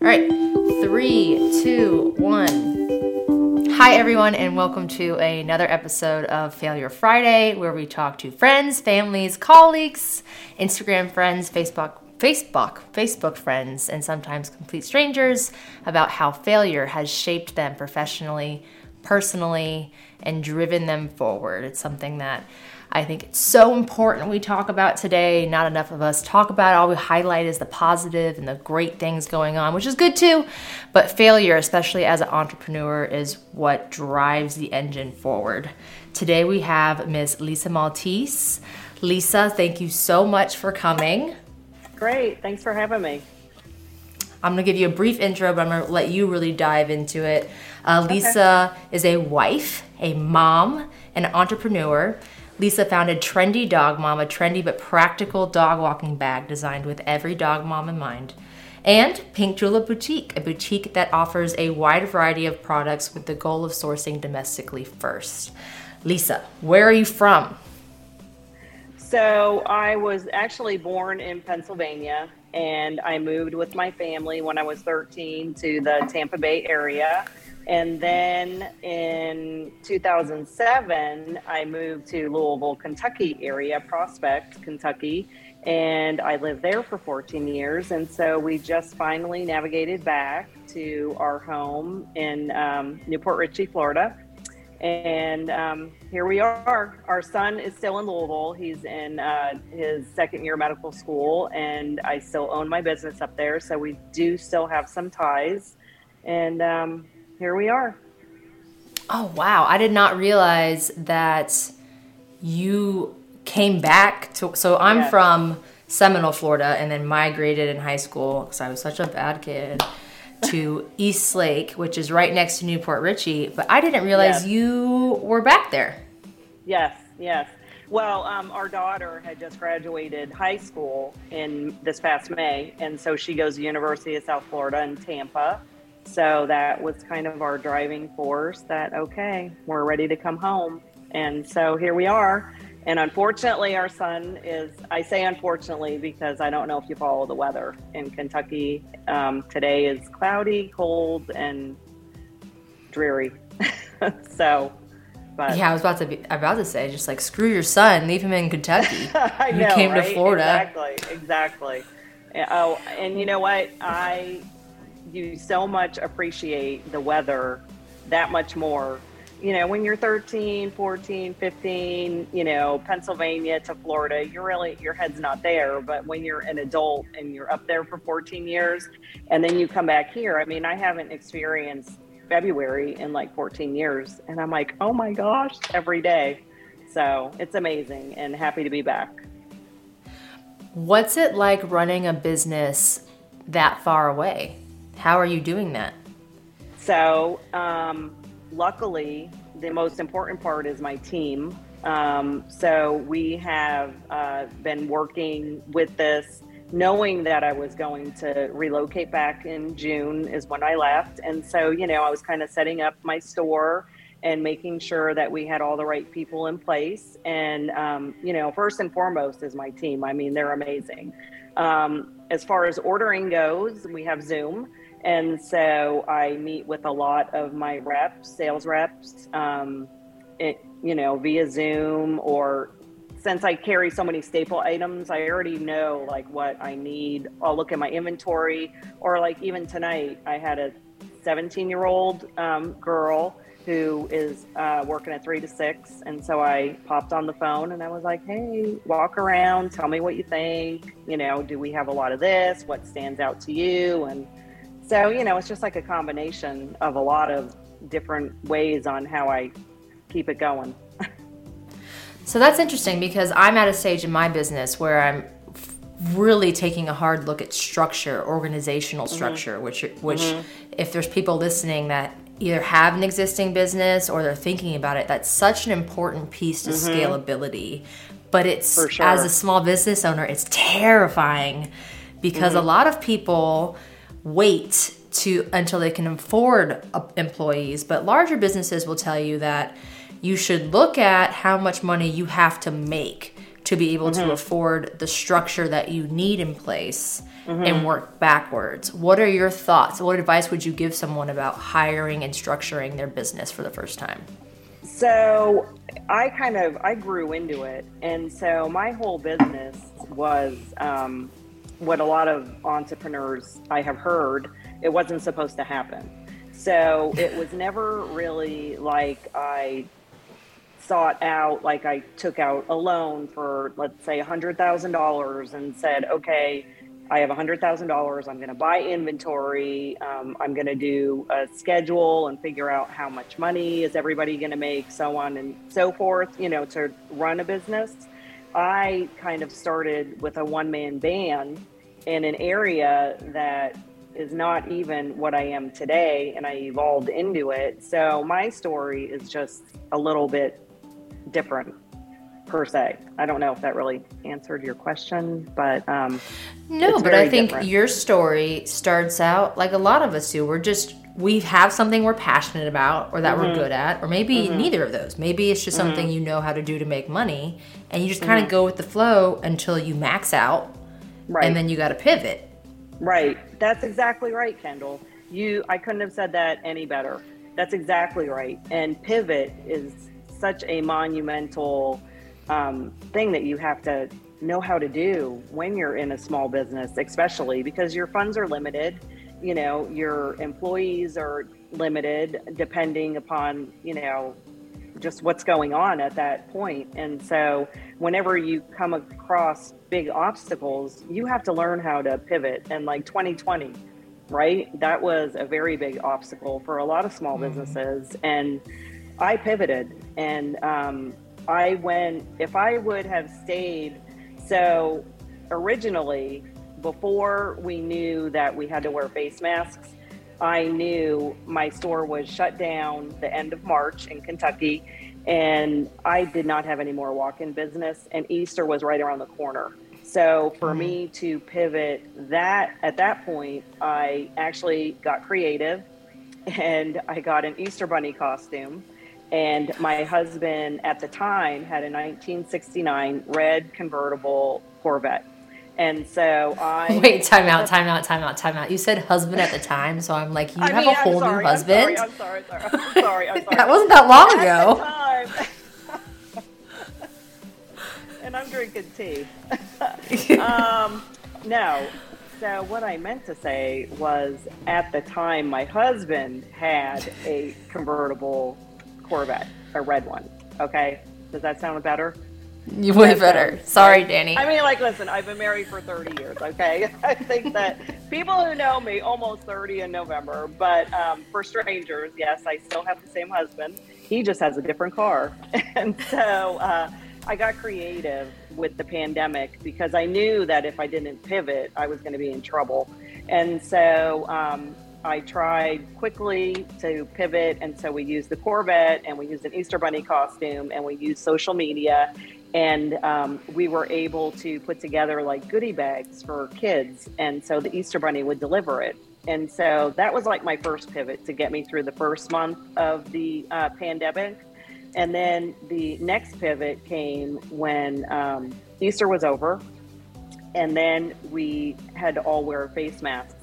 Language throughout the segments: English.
All right, three, two, one. Hi, everyone, and welcome to another episode of Failure Friday, where we talk to friends, families, colleagues, Instagram friends, Facebook, Facebook, Facebook friends, and sometimes complete strangers about how failure has shaped them professionally, personally, and driven them forward. It's something that I think it's so important we talk about today. Not enough of us talk about it. All we highlight is the positive and the great things going on, which is good too. But failure, especially as an entrepreneur, is what drives the engine forward. Today we have Ms. Lisa Maltese. Lisa, thank you so much for coming. Great. Thanks for having me. I'm going to give you a brief intro, but I'm going to let you really dive into it. Uh, Lisa okay. is a wife, a mom, an entrepreneur. Lisa founded Trendy Dog Mom, a trendy but practical dog walking bag designed with every dog mom in mind. And Pink Julep Boutique, a boutique that offers a wide variety of products with the goal of sourcing domestically first. Lisa, where are you from? So, I was actually born in Pennsylvania and I moved with my family when I was 13 to the Tampa Bay area. And then in 2007, I moved to Louisville, Kentucky area, Prospect, Kentucky, and I lived there for 14 years. And so we just finally navigated back to our home in um, New Port Richey, Florida. And um, here we are. Our son is still in Louisville. He's in uh, his second year medical school, and I still own my business up there. So we do still have some ties. And um, here we are. Oh, wow. I did not realize that you came back to. So I'm from Seminole, Florida, and then migrated in high school because I was such a bad kid to East Lake, which is right next to New Port Richey. But I didn't realize yes. you were back there. Yes, yes. Well, um, our daughter had just graduated high school in this past May, and so she goes to University of South Florida in Tampa. So that was kind of our driving force that, okay, we're ready to come home. And so here we are. And unfortunately, our son is, I say unfortunately because I don't know if you follow the weather in Kentucky. Um, today is cloudy, cold, and dreary. so, but. Yeah, I was about to be about to say, just like screw your son, leave him in Kentucky. I know, came right? to Florida. Exactly, exactly. Oh, and you know what? I you so much appreciate the weather that much more. You know when you're 13 14 15 you know pennsylvania to florida you're really your head's not there. But when you're an adult and you're up there for 14 years and then you come back here i mean i haven't experienced february in like 14 years. And i'm like oh my gosh every day. So it's amazing and happy to be back. What's it like running a business that far away how are you doing that? So, um, luckily, the most important part is my team. Um, so, we have uh, been working with this, knowing that I was going to relocate back in June, is when I left. And so, you know, I was kind of setting up my store and making sure that we had all the right people in place. And, um, you know, first and foremost is my team. I mean, they're amazing. Um, as far as ordering goes, we have Zoom. And so I meet with a lot of my reps, sales reps, um, it, you know, via Zoom or since I carry so many staple items, I already know like what I need. I'll look at my inventory or like even tonight, I had a 17 year old um, girl who is uh, working at three to six. And so I popped on the phone and I was like, hey, walk around, tell me what you think. You know, do we have a lot of this? What stands out to you? And so, you know, it's just like a combination of a lot of different ways on how I keep it going. so that's interesting because I'm at a stage in my business where I'm really taking a hard look at structure, organizational mm-hmm. structure, mm-hmm. which which mm-hmm. if there's people listening that either have an existing business or they're thinking about it, that's such an important piece to mm-hmm. scalability. But it's sure. as a small business owner, it's terrifying because a mm-hmm. lot of people wait to until they can afford uh, employees but larger businesses will tell you that you should look at how much money you have to make to be able to mm-hmm. afford the structure that you need in place and mm-hmm. work backwards. What are your thoughts? What advice would you give someone about hiring and structuring their business for the first time? So I kind of I grew into it, and so my whole business was um, what a lot of entrepreneurs I have heard. It wasn't supposed to happen. So it was never really like I sought out, like I took out a loan for, let's say, $100,000 and said, okay, I have $100,000. I'm going to buy inventory. Um, I'm going to do a schedule and figure out how much money is everybody going to make, so on and so forth, you know, to run a business. I kind of started with a one man band in an area that is not even what I am today, and I evolved into it. So my story is just a little bit different per se. I don't know if that really answered your question, but um, No, but I think different. your story starts out like a lot of us do. We're just we have something we're passionate about or that Mm-hmm. we're good at, or maybe neither of those. Maybe it's just something you know how to do to make money, and you just kind Mm-hmm. of go with the flow until you max out, right. and then you got to pivot. Right. That's exactly right, Kendall. You I couldn't have said that any better. That's exactly right. And pivot is such a monumental um, thing that you have to know how to do when you're in a small business, especially because your funds are limited. You know, your employees are limited depending upon, you know, just what's going on at that point. And so, whenever you come across big obstacles, you have to learn how to pivot. And like 2020, right? That was a very big obstacle for a lot of small businesses. And I pivoted and um, I went, if I would have stayed, so originally, before we knew that we had to wear face masks, I knew my store was shut down the end of March in Kentucky, and I did not have any more walk in business, and Easter was right around the corner. So for me mm-hmm. to pivot that at that point, I actually got creative and I got an Easter bunny costume. And my husband at the time had a 1969 red convertible Corvette. And so I Wait, time out, time out, time out, time out. You said husband at the time, so I'm like, you I have mean, a I'm whole sorry, new I'm husband. sorry, I'm sorry, I'm sorry, I'm sorry, I'm sorry. that wasn't that long ago. and I'm drinking tea. um, no. So what I meant to say was, at the time, my husband had a convertible Corvette, a red one. Okay, does that sound better? You way better. Sorry, Danny. I mean, like, listen, I've been married for 30 years, okay? I think that people who know me, almost 30 in November, but um, for strangers, yes, I still have the same husband. He just has a different car. And so uh, I got creative with the pandemic because I knew that if I didn't pivot, I was going to be in trouble. And so um, I tried quickly to pivot. And so we used the Corvette and we used an Easter Bunny costume and we used social media and um, we were able to put together like goodie bags for kids and so the easter bunny would deliver it. And so that was like my first pivot to get me through the first month of the uh, pandemic. And then the next pivot came when um, easter was over and then we had to all wear face masks.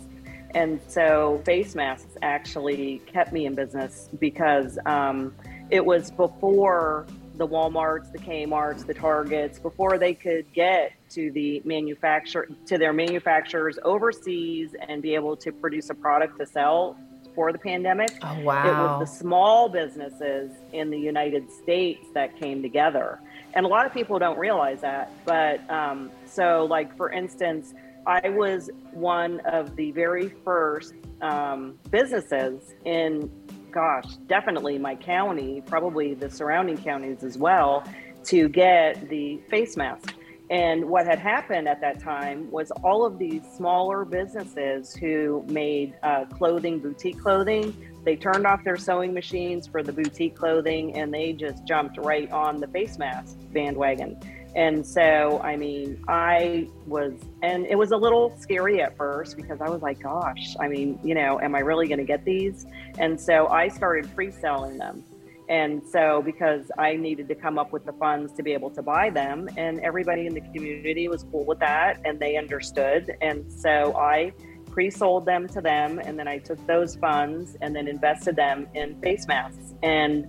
And so face masks actually kept me in business because um, it was before the Walmarts, the Kmart's, the Targets, before they could get to the manufacturer to their manufacturers overseas and be able to produce a product to sell for the pandemic. oh wow. It was the small businesses in the United States that came together. And a lot of people don't realize that. But um, so, like, for instance, I was one of the very first um, businesses in, gosh, definitely my county, probably the surrounding counties as well, to get the face mask. And what had happened at that time was all of these smaller businesses who made uh, clothing, boutique clothing, they turned off their sewing machines for the boutique clothing and they just jumped right on the face mask bandwagon. And so, I mean, I was, and it was a little scary at first because I was like, gosh, I mean, you know, am I really going to get these? And so I started pre selling them. And so, because I needed to come up with the funds to be able to buy them, and everybody in the community was cool with that and they understood. And so, I pre sold them to them, and then I took those funds and then invested them in face masks. And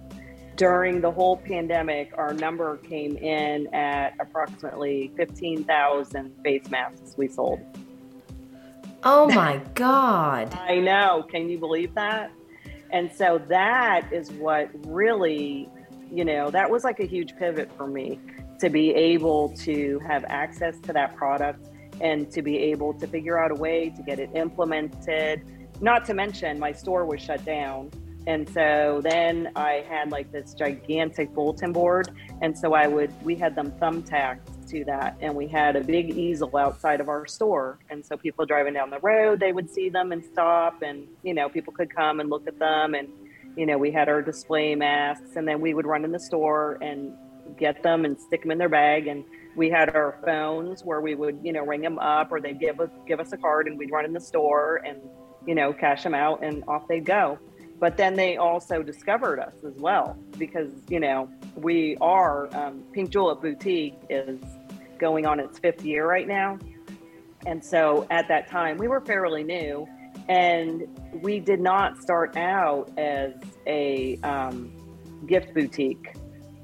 during the whole pandemic, our number came in at approximately 15,000 face masks we sold. Oh my God. I know. Can you believe that? And so that is what really, you know, that was like a huge pivot for me to be able to have access to that product and to be able to figure out a way to get it implemented. Not to mention, my store was shut down. And so then I had like this gigantic bulletin board. And so I would, we had them thumbtacked to that. And we had a big easel outside of our store. And so people driving down the road, they would see them and stop. And, you know, people could come and look at them. And, you know, we had our display masks. And then we would run in the store and get them and stick them in their bag. And we had our phones where we would, you know, ring them up or they'd give us, give us a card and we'd run in the store and, you know, cash them out and off they'd go but then they also discovered us as well because you know we are um, pink julep boutique is going on its fifth year right now. And so at that time we were fairly new and we did not start out as a um, gift boutique.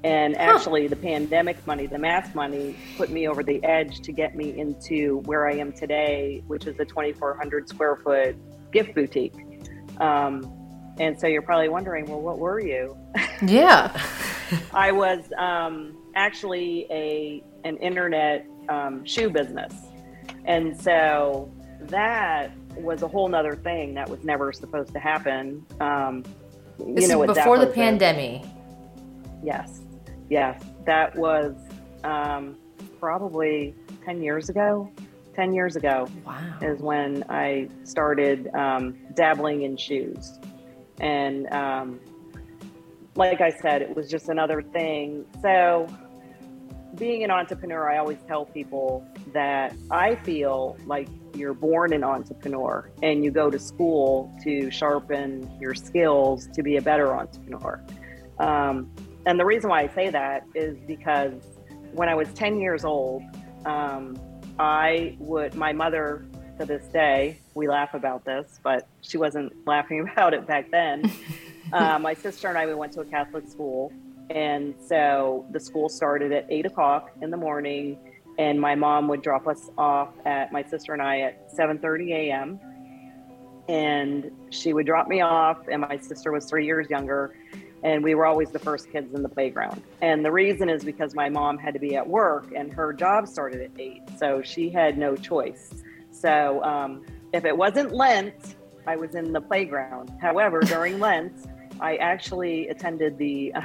And actually huh. the pandemic money the mask money put me over the edge to get me into where i am today which is a 2400 square foot gift boutique. Um, and so you're probably wondering, well, what were you? Yeah. I was um, actually a an internet um, shoe business, and so that was a whole nother thing that was never supposed to happen. Um, you this know, before the pandemic. Yes, yes, that was um, probably ten years ago. 10 years ago wow. is when I started um, dabbling in shoes. And um, like I said, it was just another thing. So, being an entrepreneur, I always tell people that I feel like you're born an entrepreneur and you go to school to sharpen your skills to be a better entrepreneur. Um, and the reason why I say that is because when I was 10 years old, um, I would, my mother to this day. We laugh about this, but she wasn't laughing about it back then. uh, my sister and I, we went to a Catholic school. And so the school started at eight o'clock in the morning, and my mom would drop us off at my sister and I at 7:30 a.m. And she would drop me off, and my sister was three years younger, and we were always the first kids in the playground. And the reason is because my mom had to be at work, and her job started at eight, so she had no choice. So um, if it wasn't Lent, I was in the playground. However, during Lent, I actually attended the uh,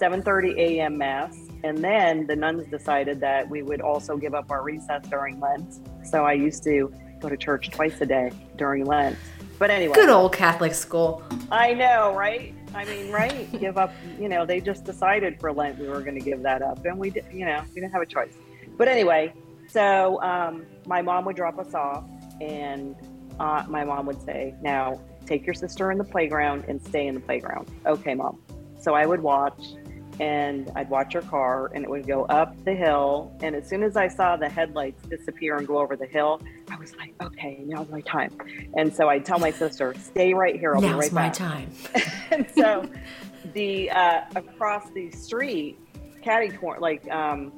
7:30 a.m. mass, and then the nuns decided that we would also give up our recess during Lent. So I used to go to church twice a day during Lent. But anyway, good old Catholic school. I know, right? I mean, right? give up. You know, they just decided for Lent we were going to give that up, and we, did, you know, we didn't have a choice. But anyway, so um, my mom would drop us off, and uh, my mom would say, Now take your sister in the playground and stay in the playground. Okay, mom. So I would watch, and I'd watch her car, and it would go up the hill. And as soon as I saw the headlights disappear and go over the hill, I was like, Okay, now's my time. And so I'd tell my sister, Stay right here. I'll now's be right back. my time. and so the uh, across the street, caddy corner, like um,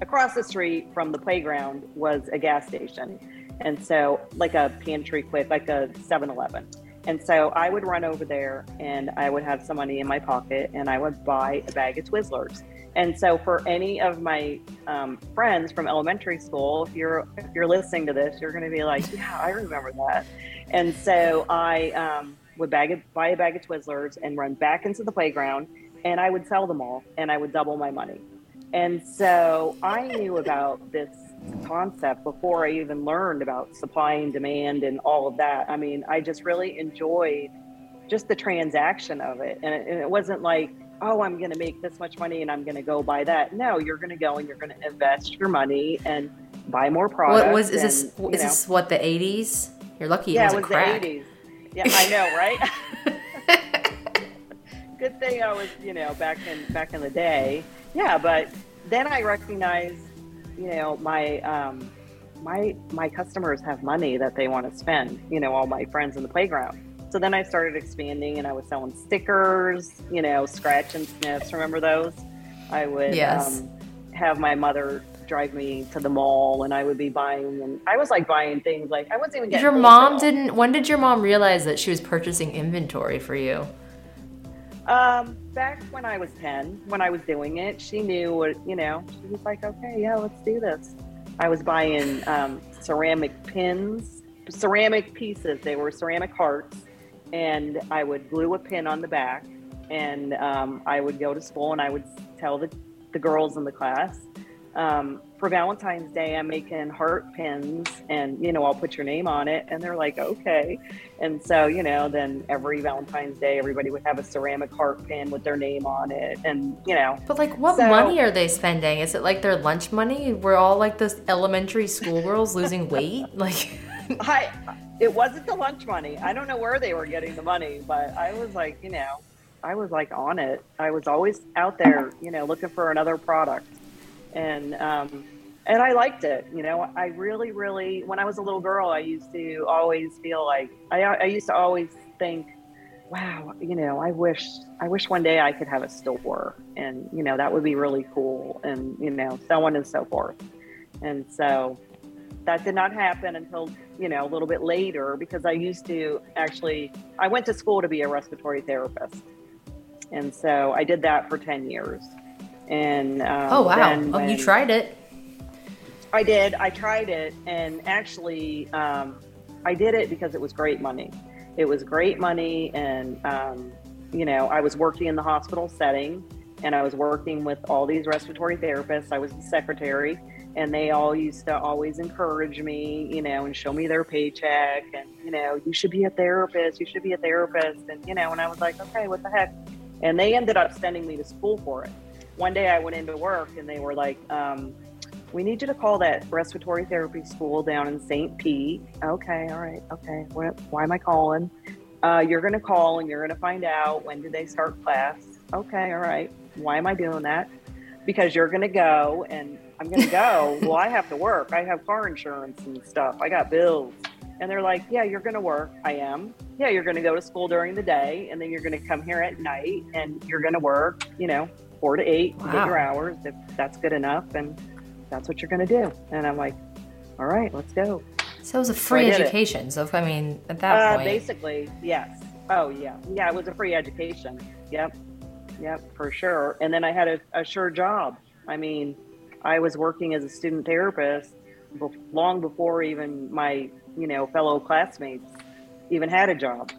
across the street from the playground was a gas station. And so, like a pantry quick, like a 7 Eleven. And so I would run over there and I would have some money in my pocket and I would buy a bag of Twizzlers. And so for any of my um, friends from elementary school, if you're if you're listening to this, you're going to be like, yeah, I remember that. And so I um, would bag buy a bag of Twizzlers and run back into the playground, and I would sell them all, and I would double my money. And so I knew about this concept before I even learned about supply and demand and all of that. I mean, I just really enjoyed just the transaction of it. And it, and it wasn't like, oh, I'm going to make this much money and I'm going to go buy that. No, you're going to go and you're going to invest your money and buy more products. What was is and, this? Is know, this what the 80s? You're lucky. Yeah, it was crack. the 80s. Yeah, I know, right? good thing I was, you know, back in back in the day. Yeah, but then I recognized, you know, my um, my my customers have money that they want to spend. You know, all my friends in the playground. So then I started expanding, and I was selling stickers. You know, scratch and sniffs. Remember those? I would Yes. um, have my mother drive me to the mall, and I would be buying. And I was like buying things like I wasn't even getting Your mom didn't. When did your mom realize that she was purchasing inventory for you? Um, back when I was 10, when I was doing it, she knew what, you know, she was like, okay, yeah, let's do this. I was buying um, ceramic pins, ceramic pieces. They were ceramic hearts. And I would glue a pin on the back. And um, I would go to school and I would tell the, the girls in the class, um, for Valentine's Day, I'm making heart pins and, you know, I'll put your name on it. And they're like, okay. And so, you know, then every Valentine's Day, everybody would have a ceramic heart pin with their name on it. And, you know, But like, what So- money are they spending? Is it like their lunch money? We're all like those elementary school girls losing weight. Like, I, it wasn't the lunch money. I don't know where they were getting the money, but I was like, you know, I was like on it. I was always out there, you know, looking for another product. And, um, and I liked it. You know, I really, really, when I was a little girl, I used to always feel like, I, I used to always think, wow, you know, I wish, I wish one day I could have a store and, you know, that would be really cool. And, you know, so on and so forth. And so that did not happen until, you know, a little bit later because I used to actually, I went to school to be a respiratory therapist. And so I did that for 10 years. And, um, oh wow, oh you tried it. I did. I tried it, and actually, um, I did it because it was great money. It was great money, and um, you know, I was working in the hospital setting, and I was working with all these respiratory therapists. I was the secretary, and they all used to always encourage me, you know, and show me their paycheck, and you know, you should be a therapist. You should be a therapist, and you know, and I was like, okay, what the heck? And they ended up sending me to school for it. One day, I went into work, and they were like. Um, we need you to call that respiratory therapy school down in St. Pete. Okay, all right, okay. What, why am I calling? Uh, you're going to call and you're going to find out when did they start class. Okay, all right. Why am I doing that? Because you're going to go and I'm going to go. well, I have to work. I have car insurance and stuff. I got bills. And they're like, yeah, you're going to work. I am. Yeah, you're going to go to school during the day and then you're going to come here at night and you're going to work, you know, four to eight, Wow. get your hours if that's good enough. And that's what you're going to do. And I'm like, all right, let's go. So it was a free I did it. education. So I mean, at that Uh, point, basically, yes. Oh, yeah. Yeah, it was a free education. Yep. Yep, for sure. And then I had a, a sure job. I mean, I was working as a student therapist bef- long before even my, you know, fellow classmates even had a job.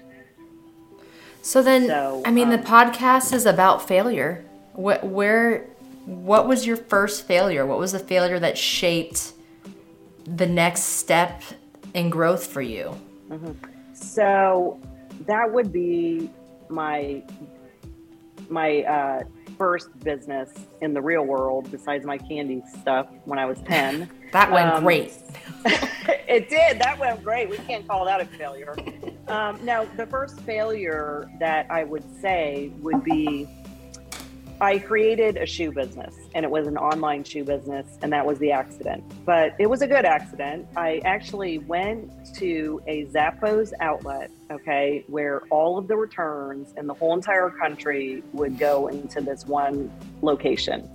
So then, So, I mean, the um, podcast is about failure. What, where, what was your first failure? What was the failure that shaped the next step in growth for you? So that would be my my uh, first business in the real world, besides my candy stuff when I was ten. That went Um, great. it did. That went great. We can't call that a failure. Um, no, the first failure that I would say would be I created a shoe business and it was an online shoe business, and that was the accident. But it was a good accident. I actually went to a Zappos outlet, okay, where all of the returns in the whole entire country would go into this one location.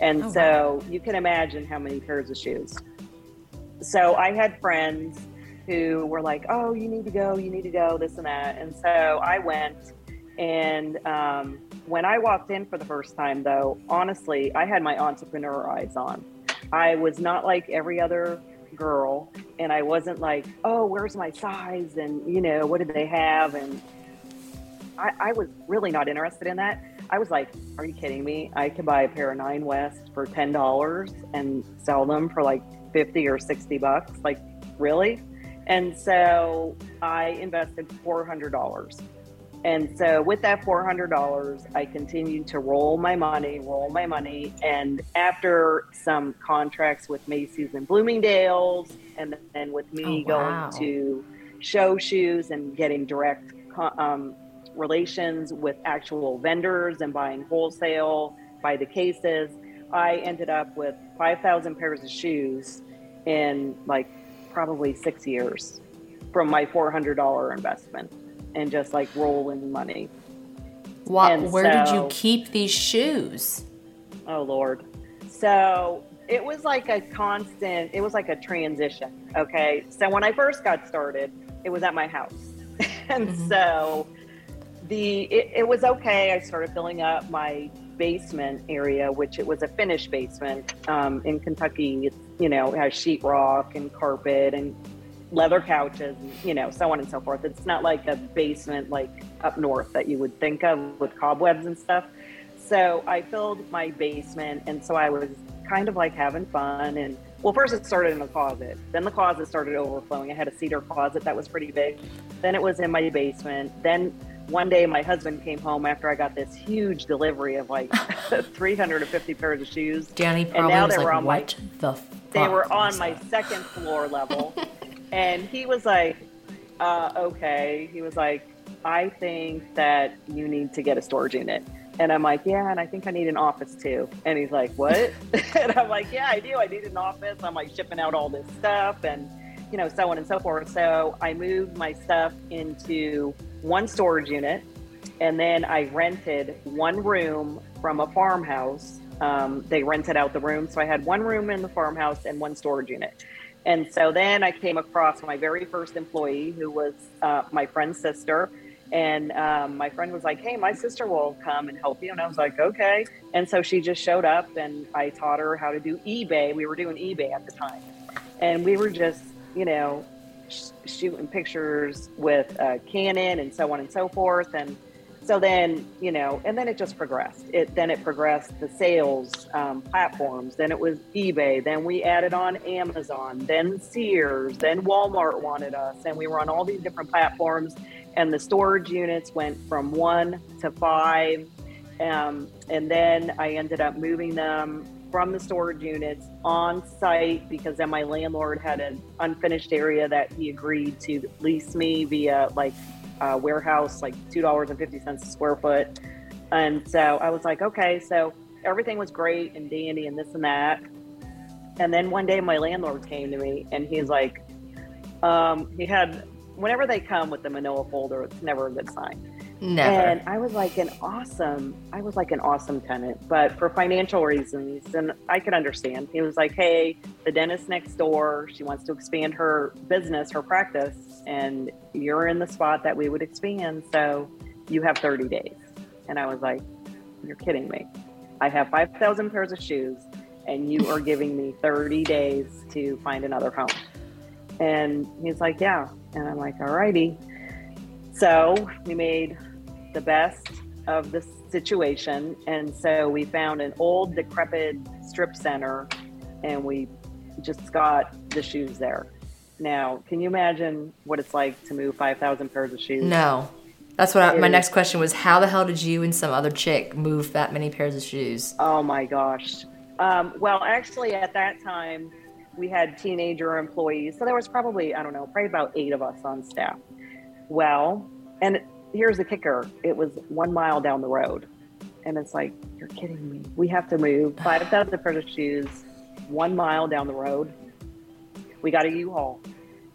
And Oh, so you can imagine how many pairs of shoes. So I had friends who were like, oh, you need to go, you need to go, this and that. And so I went. And um, when I walked in for the first time, though, honestly, I had my entrepreneur eyes on. I was not like every other girl. And I wasn't like, oh, where's my size? And, you know, what did they have? And I, I was really not interested in that. I was like, are you kidding me? I could buy a pair of Nine West for $10 and sell them for like 50 or 60 bucks. Like, really? And so I invested $400. And so with that $400, I continued to roll my money, roll my money. And after some contracts with Macy's and Bloomingdale's, and then with me Oh, wow. going to show shoes and getting direct um, relations with actual vendors and buying wholesale by the cases. I ended up with 5,000 pairs of shoes in like probably six years from my $400 investment and just like rolling money. What, where so, did you keep these shoes? Oh, Lord. So it was like a constant, it was like a transition. Okay. So when I first got started, it was at my house. and mm-hmm. so the it, it, was okay. I started filling up my basement area, which it was a finished basement um, in Kentucky. It's, you know, it has sheetrock and carpet and leather couches, you know, so on and so forth. It's not like a basement like up north that you would think of with cobwebs and stuff. So I filled my basement, and so I was kind of like having fun. And well, first it started in the closet. Then the closet started overflowing. I had a cedar closet that was pretty big. Then it was in my basement. Then one day my husband came home after I got this huge delivery of like 350 pairs of shoes. Danny probably and now was they like, were on what my, the They were on my second floor level. and he was like, uh, okay. He was like, I think that you need to get a storage unit. And I'm like, yeah, and I think I need an office too. And he's like, what? and I'm like, yeah, I do. I need an office. I'm like shipping out all this stuff and, you know, so on and so forth. So I moved my stuff into one storage unit and then I rented one room from a farmhouse. Um, they rented out the room. So I had one room in the farmhouse and one storage unit. And so then I came across my very first employee who was uh, my friend's sister and um, my friend was like, Hey, my sister will come and help you. And I was like, Okay. And so she just showed up and I taught her how to do eBay. We were doing eBay at the time. And we were just, you know, sh- shooting pictures with uh, Canon and so on and so forth. And so then, you know, and then it just progressed. It then it progressed the sales um, platforms. Then it was eBay. Then we added on Amazon. Then Sears. Then Walmart wanted us, and we were on all these different platforms and the storage units went from one to five. Um, and then I ended up moving them from the storage units on site because then my landlord had an unfinished area that he agreed to lease me via like a warehouse, like $2.50 a square foot. And so I was like, okay, so everything was great and dandy and this and that. And then one day my landlord came to me and he's like, um, he had whenever they come with the manila folder, it's never a good sign. Never. And I was like an awesome, I was like an awesome tenant, but for financial reasons, and I could understand. He was like, "Hey, the dentist next door, she wants to expand her business, her practice, and you're in the spot that we would expand, so you have 30 days." And I was like, "You're kidding me! I have 5,000 pairs of shoes, and you are giving me 30 days to find another home." And he's like, "Yeah." And I'm like, all righty. So we made the best of the situation. And so we found an old, decrepit strip center and we just got the shoes there. Now, can you imagine what it's like to move 5,000 pairs of shoes? No. That's what I, my next question was. How the hell did you and some other chick move that many pairs of shoes? Oh my gosh. Um, well, actually, at that time, we had teenager employees. So there was probably, I don't know, probably about eight of us on staff. Well, and here's the kicker it was one mile down the road. And it's like, you're kidding me. We have to move 5,000 pairs of shoes one mile down the road. We got a U Haul.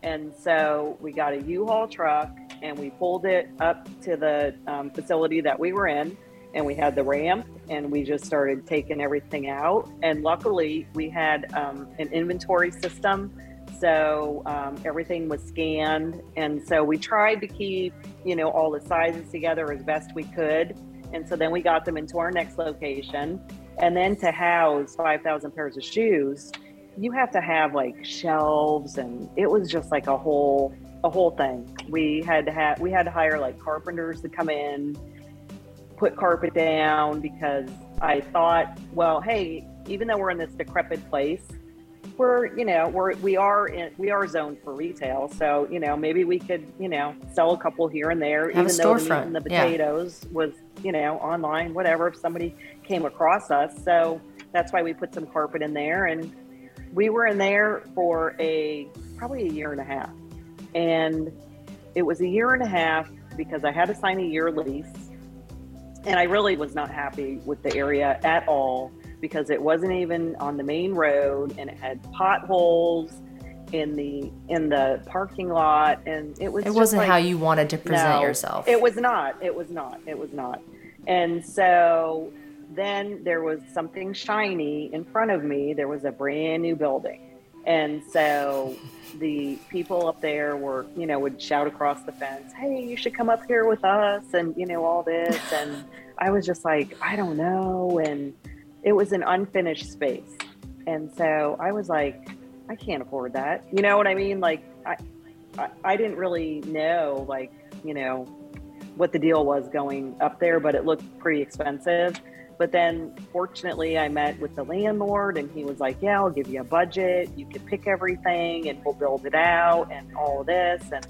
And so we got a U Haul truck and we pulled it up to the um, facility that we were in and we had the ramp and we just started taking everything out. And luckily, we had um, an inventory system. So um, everything was scanned. And so we tried to keep, you know, all the sizes together as best we could. And so then we got them into our next location. And then to house 5,000 pairs of shoes, you have to have like shelves and it was just like a whole a whole thing. We had to have we had to hire like carpenters to come in put carpet down because I thought, well, hey, even though we're in this decrepit place, we're you know we're we are in we are zoned for retail, so you know maybe we could you know sell a couple here and there, Have even though the meat and the potatoes yeah. was you know online, whatever. If somebody came across us, so that's why we put some carpet in there, and we were in there for a probably a year and a half, and it was a year and a half because I had to sign a year lease. And I really was not happy with the area at all because it wasn't even on the main road and it had potholes in the in the parking lot and it was it wasn't like, how you wanted to present no, yourself. it was not it was not it was not. And so then there was something shiny in front of me. There was a brand new building. And so the people up there were you know would shout across the fence hey you should come up here with us and you know all this. And i was just like i don't know. And it was an unfinished space and so i was like I can't afford that. You know what I mean? Like I, I, didn't really know like you know what the deal was going up there, but it looked pretty expensive. But then fortunately, I met with the landlord and he was like, Yeah, I'll give you a budget. You can pick everything and we'll build it out and all this. And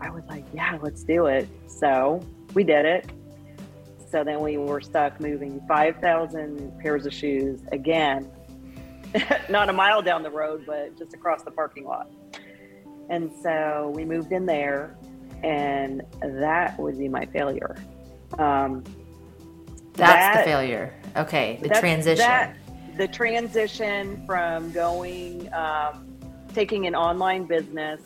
I was like, Yeah, let's do it. So we did it. So then we were stuck moving 5,000 pairs of shoes again not a mile down the road, but just across the parking lot. And so we moved in there, and that would be my failure. Um, that's that, the failure. Okay, the transition. That, the transition from going, um, taking an online business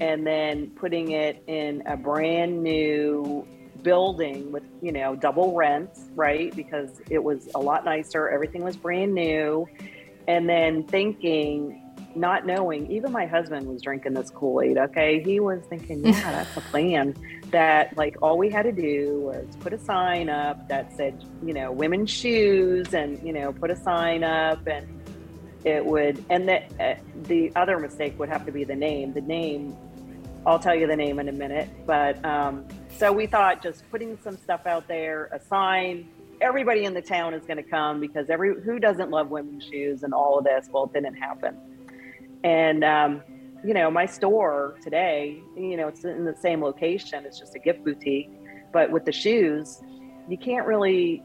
and then putting it in a brand new building with, you know, double rents, right? Because it was a lot nicer. Everything was brand new and then thinking not knowing even my husband was drinking this kool-aid okay he was thinking yeah that's a plan that like all we had to do was put a sign up that said you know women's shoes and you know put a sign up and it would and that uh, the other mistake would have to be the name the name i'll tell you the name in a minute but um, so we thought just putting some stuff out there a sign everybody in the town is going to come because every who doesn't love women's shoes and all of this. Well, it didn't happen. And um, you know, my store today, you know, it's in the same location. It's just a gift boutique, but with the shoes, you can't really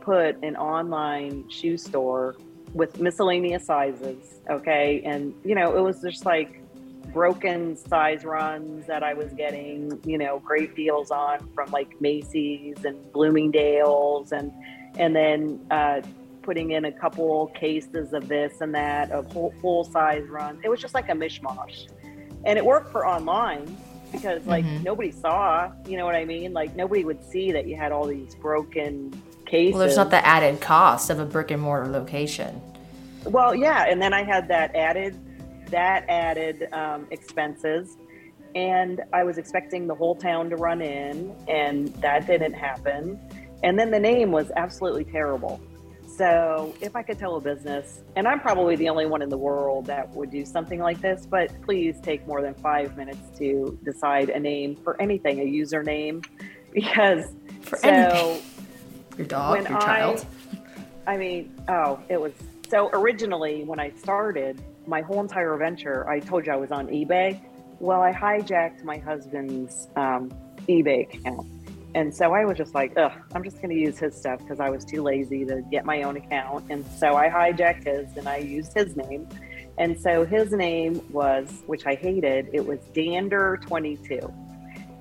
put an online shoe store with miscellaneous sizes. Okay, and you know, it was just like broken size runs that I was getting, you know, great deals on from like Macy's and Bloomingdale's and and then uh, putting in a couple cases of this and that of whole, full size runs. It was just like a mishmash. And it worked for online because like mm-hmm. nobody saw, you know what I mean? Like nobody would see that you had all these broken cases. Well, there's not the added cost of a brick and mortar location. Well, yeah, and then I had that added that added um, expenses. And I was expecting the whole town to run in, and that didn't happen. And then the name was absolutely terrible. So, if I could tell a business, and I'm probably the only one in the world that would do something like this, but please take more than five minutes to decide a name for anything, a username, because for so anything. your dog, your child. I mean, oh, it was so originally when I started, my whole entire venture, I told you I was on eBay. Well, I hijacked my husband's um, eBay account. And so I was just like, ugh, I'm just going to use his stuff because I was too lazy to get my own account. And so I hijacked his and I used his name. And so his name was, which I hated, it was Dander22.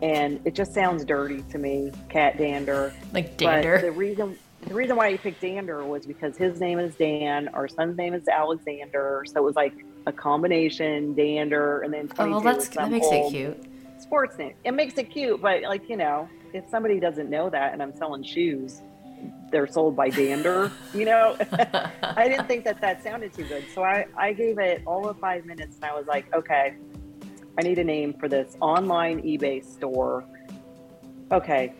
And it just sounds dirty to me, Cat Dander. Like Dander. But the reason the reason why he picked Dander was because his name is Dan, our son's name is Alexander, so it was like a combination Dander, and then oh, that's that makes it cute. Sports name. It makes it cute, but like you know, if somebody doesn't know that, and I'm selling shoes, they're sold by Dander. you know, I didn't think that that sounded too good, so I I gave it all of five minutes, and I was like, okay, I need a name for this online eBay store. Okay,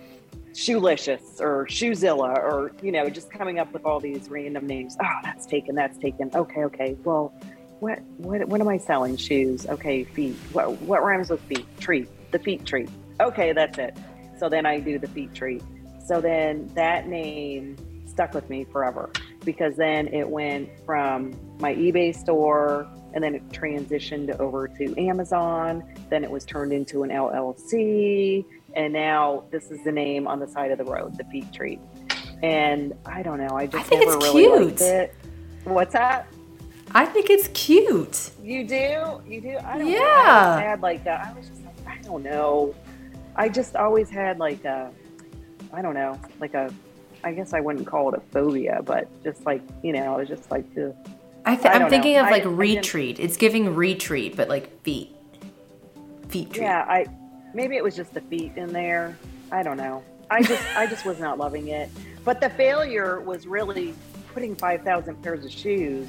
Shoelicious or Shoezilla or, you know, just coming up with all these random names. Oh, that's taken, that's taken. Okay, okay. Well, what what what am I selling? Shoes. Okay, feet. What what rhymes with feet? Treat. The feet treat. Okay, that's it. So then I do the feet treat. So then that name stuck with me forever because then it went from my eBay store and then it transitioned over to Amazon. Then it was turned into an LLC and now this is the name on the side of the road, the Feet Treat. And I don't know, I just I never really cute. liked it. What's that? I think it's cute. You do? You do? I don't yeah. know. I had like that. I was just like, I don't know. I just always had like a, I don't know, like a, I guess I wouldn't call it a phobia, but just like you know, it was just like the. I th- I I'm thinking know. of like I- I retreat. It's giving retreat, but like feet. Feet treat. Yeah, I maybe it was just the feet in there. I don't know. I just I just was not loving it. But the failure was really putting 5,000 pairs of shoes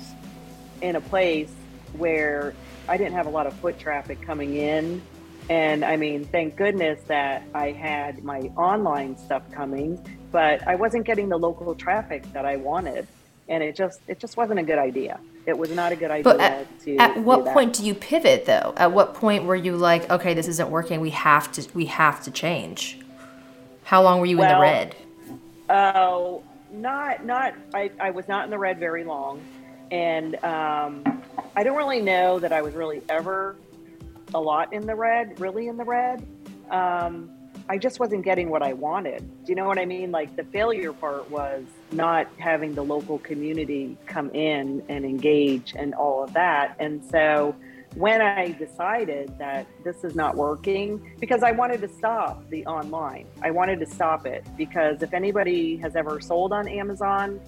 in a place where I didn't have a lot of foot traffic coming in. And I mean, thank goodness that I had my online stuff coming, but I wasn't getting the local traffic that I wanted. And it just it just wasn't a good idea. It was not a good idea But at, to at do what that. point do you pivot though? At what point were you like, okay, this isn't working. We have to we have to change. How long were you in the red? Oh, not not. I, I was not in the red very long, and um, I don't really know that I was really ever a lot in the red. Really in the red. Um, I just wasn't getting what I wanted. Do you know what I mean? Like the failure part was not having the local community come in and engage and all of that. And so when I decided that this is not working, because I wanted to stop the online, I wanted to stop it because if anybody has ever sold on Amazon,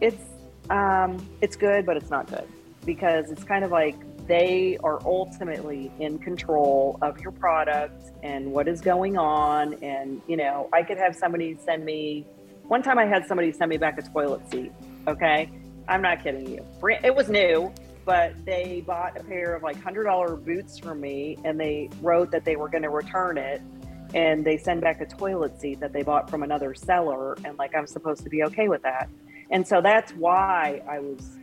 it's um, it's good, but it's not good because it's kind of like they are ultimately in control of your product and what is going on. And you know, I could have somebody send me. One time, I had somebody send me back a toilet seat. Okay, I'm not kidding you. It was new, but they bought a pair of like hundred dollar boots from me, and they wrote that they were going to return it. And they send back a toilet seat that they bought from another seller, and like I'm supposed to be okay with that. And so that's why I was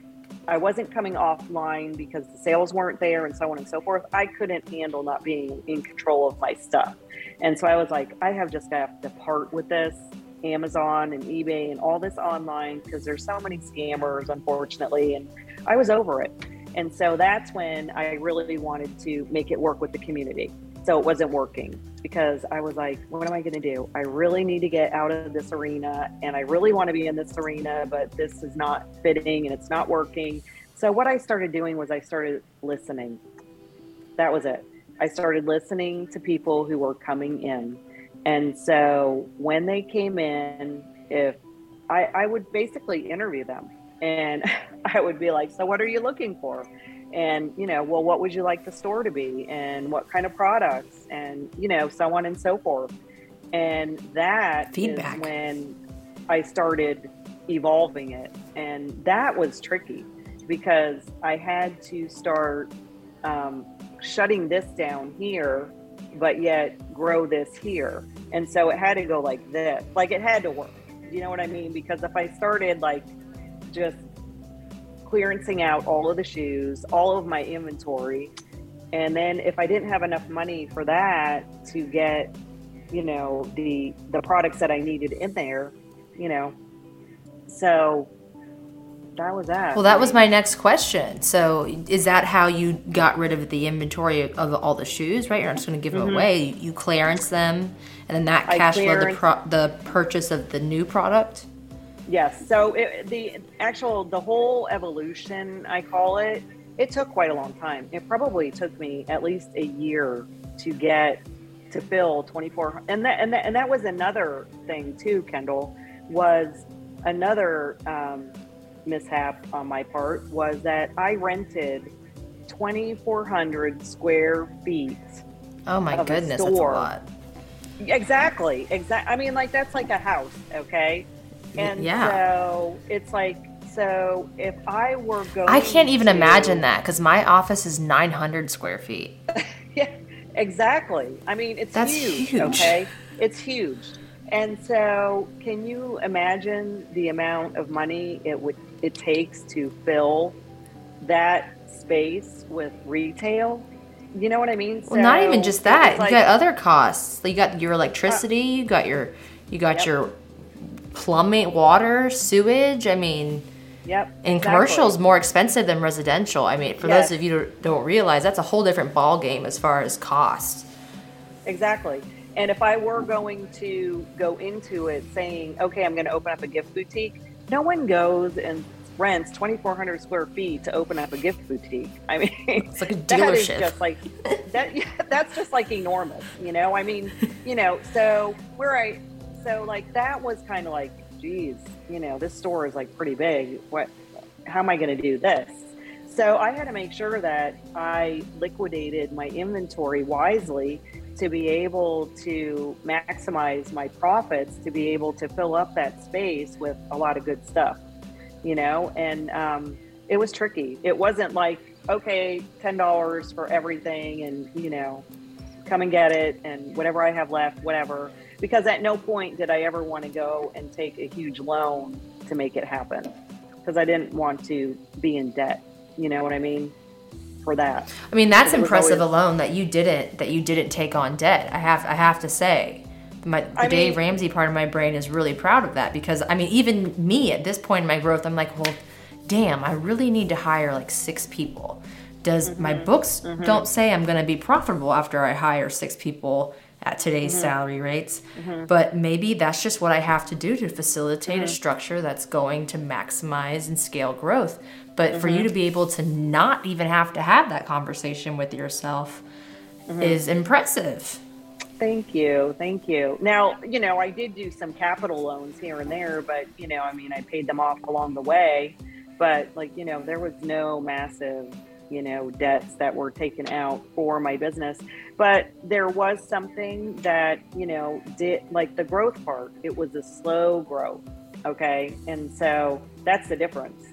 I wasn't coming offline because the sales weren't there and so on and so forth. I couldn't handle not being in control of my stuff. And so I was like, I have just got to part with this Amazon and eBay and all this online because there's so many scammers, unfortunately. And I was over it. And so that's when I really wanted to make it work with the community. So it wasn't working because I was like, what am I going to do? I really need to get out of this arena and I really want to be in this arena, but this is not fitting and it's not working. So what I started doing was I started listening. That was it. I started listening to people who were coming in. And so when they came in, if I, I would basically interview them and I would be like, so what are you looking for? And you know well what would you like the store to be? And what kind of products? And you know so on and so forth. And that Feedback. when i started evolving it. And that was tricky because i had to start um, shutting this down here but yet grow this here. And so it had to go like this. Like it had to work. You know what i mean? Because if i started like just clearancing out all of the shoes, all of my inventory. And then if I didn't have enough money for that to get, you know, the the products that I needed in there, you know. So that was that. Well, that was my next question. So, is that how you got rid of the inventory of all the shoes? Right, you're not just going to give them away. You, you clearance them, and then that Mm-hmm. Cash flow the pro- the purchase of the new product. Yes. So it, the actual, the whole evolution, I call it, it took quite a long time. It probably took me at least a year to get to fill 24. And that, and that, and that was another thing too, Kendall, was another um, mishap on my part was that I rented 2,400 square feet Oh my goodness, that's a lot. Exactly. Exact. I mean, like that's like a house, okay? And Yeah. so it's like, so if I were going, I can't even to- imagine that because my office is 900 square feet. Yeah, exactly. I mean, it's That's huge, huge. Okay, it's huge. And so, can you imagine the amount of money it would it takes to fill that space with retail? You know what I mean? Well, not even just that. like- you got other costs. You got your electricity. you got your you got Yep. your plumbing, water, sewage. I mean, Yep. and exactly. is more expensive than residential. I mean, for Yes. those of you who don't realize, that's a whole different ball game as far as cost. Exactly. And if I were going to go into it saying, okay, I'm going to open up a gift boutique, no one goes and rents 2,400 square feet to open up a gift boutique. I mean, it's like a that is dealership. just like that. That's just like enormous, you know. I mean, you know, so where I, so like that was kind of like, geez, you know, this store is like pretty big. What, how am I going to do this? So I had to make sure that I liquidated my inventory wisely to be able to maximize my profits, to be able to fill up that space with a lot of good stuff, you know? And um, it was tricky. It wasn't like, okay, $10 for everything and, you know, come and get it and whatever I have left, whatever. Because at no point did I ever want to go and take a huge loan to make it happen because I didn't want to be in debt. You know what I mean? For that. I mean, that's impressive always, alone that you didn't that you didn't take on debt. I have I have to say. My, the I Dave mean, Ramsey part of my brain is really proud of that because I mean, even me at this point in my growth, I'm like, well, damn, I really need to hire like six people. Does mm-hmm, my books mm-hmm. don't say I'm going to be profitable after I hire six people at today's mm-hmm. salary rates. Mm-hmm. But maybe that's just what I have to do to facilitate mm-hmm. a structure that's going to maximize and scale growth. But for you mm-hmm. to be able to not even have to have that conversation with yourself mm-hmm. is impressive. Thank you. Thank you. Now, you know, I did do some capital loans here and there, but, you know, I mean, I paid them off along the way. But, like, you know, there was no massive you know, debts that were taken out for my business. But there was something that, you know, did like the growth part, it was a slow growth. Okay. And so that's the difference.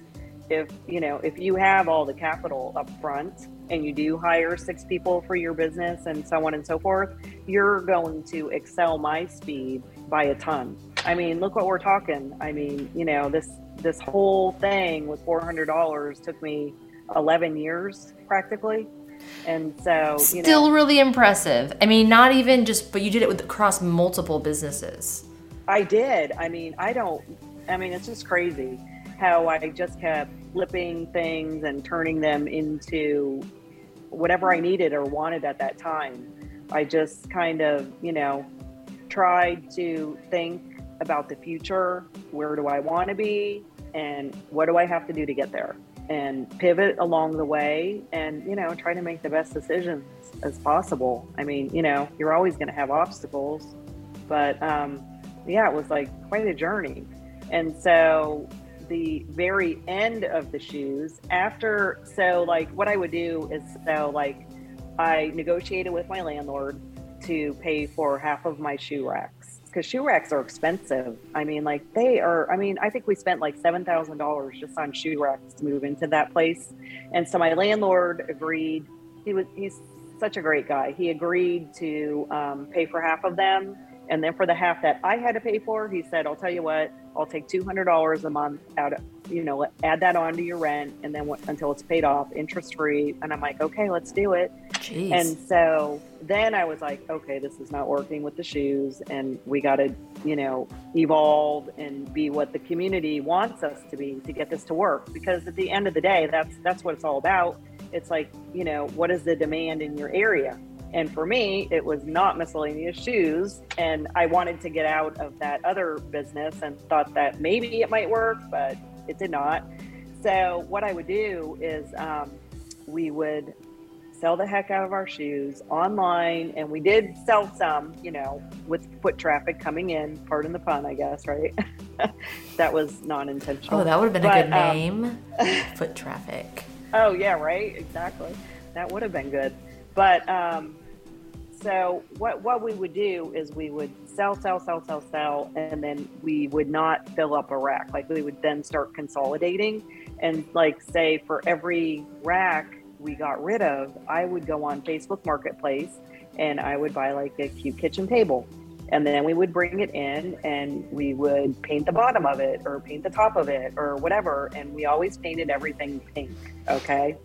If, you know, if you have all the capital up front and you do hire six people for your business and so on and so forth, you're going to excel my speed by a ton. I mean, look what we're talking. I mean, you know, this this whole thing with $400 took me 11 years practically. And so, you still know, really impressive. I mean, not even just, but you did it with across multiple businesses. I did. I mean, I don't, I mean, it's just crazy how I just kept flipping things and turning them into whatever I needed or wanted at that time. I just kind of, you know, tried to think about the future. Where do I want to be? And what do I have to do to get there? And pivot along the way and you know try to make the best decisions as possible. I mean you know you're always going to have obstacles but um, yeah it was like quite a journey. And so the very end of the shoes after so like what i would do is so like i negotiated with my landlord to pay for half of my shoe rack because shoe racks are expensive. I mean, like they are. I mean, I think we spent like seven thousand dollars just on shoe racks to move into that place. And so my landlord agreed. He was he's such a great guy. He agreed to um, pay for half of them, and then for the half that I had to pay for, he said, "I'll tell you what, I'll take two hundred dollars a month out of you know, add that on to your rent, and then w- until it's paid off, interest free." And I'm like, "Okay, let's do it." Jeez. And so then I was like, "Okay, this is not working with the shoes, and we got to, you know, evolve and be what the community wants us to be to get this to work." Because at the end of the day, that's that's what it's all about. It's like, you know, what is the demand in your area? And for me, it was not miscellaneous shoes. And I wanted to get out of that other business and thought that maybe it might work, but it did not. So, what I would do is um, we would sell the heck out of our shoes online. And we did sell some, you know, with foot traffic coming in, pardon the pun, I guess, right? that was non intentional. Oh, that would have been but, a good um, name. foot traffic. Oh, yeah, right? Exactly. That would have been good. But um, so what what we would do is we would sell, sell, sell, sell, sell, and then we would not fill up a rack. Like we would then start consolidating, and like say for every rack we got rid of, I would go on Facebook Marketplace and I would buy like a cute kitchen table. And then we would bring it in and we would paint the bottom of it or paint the top of it or whatever. And we always painted everything pink. Okay.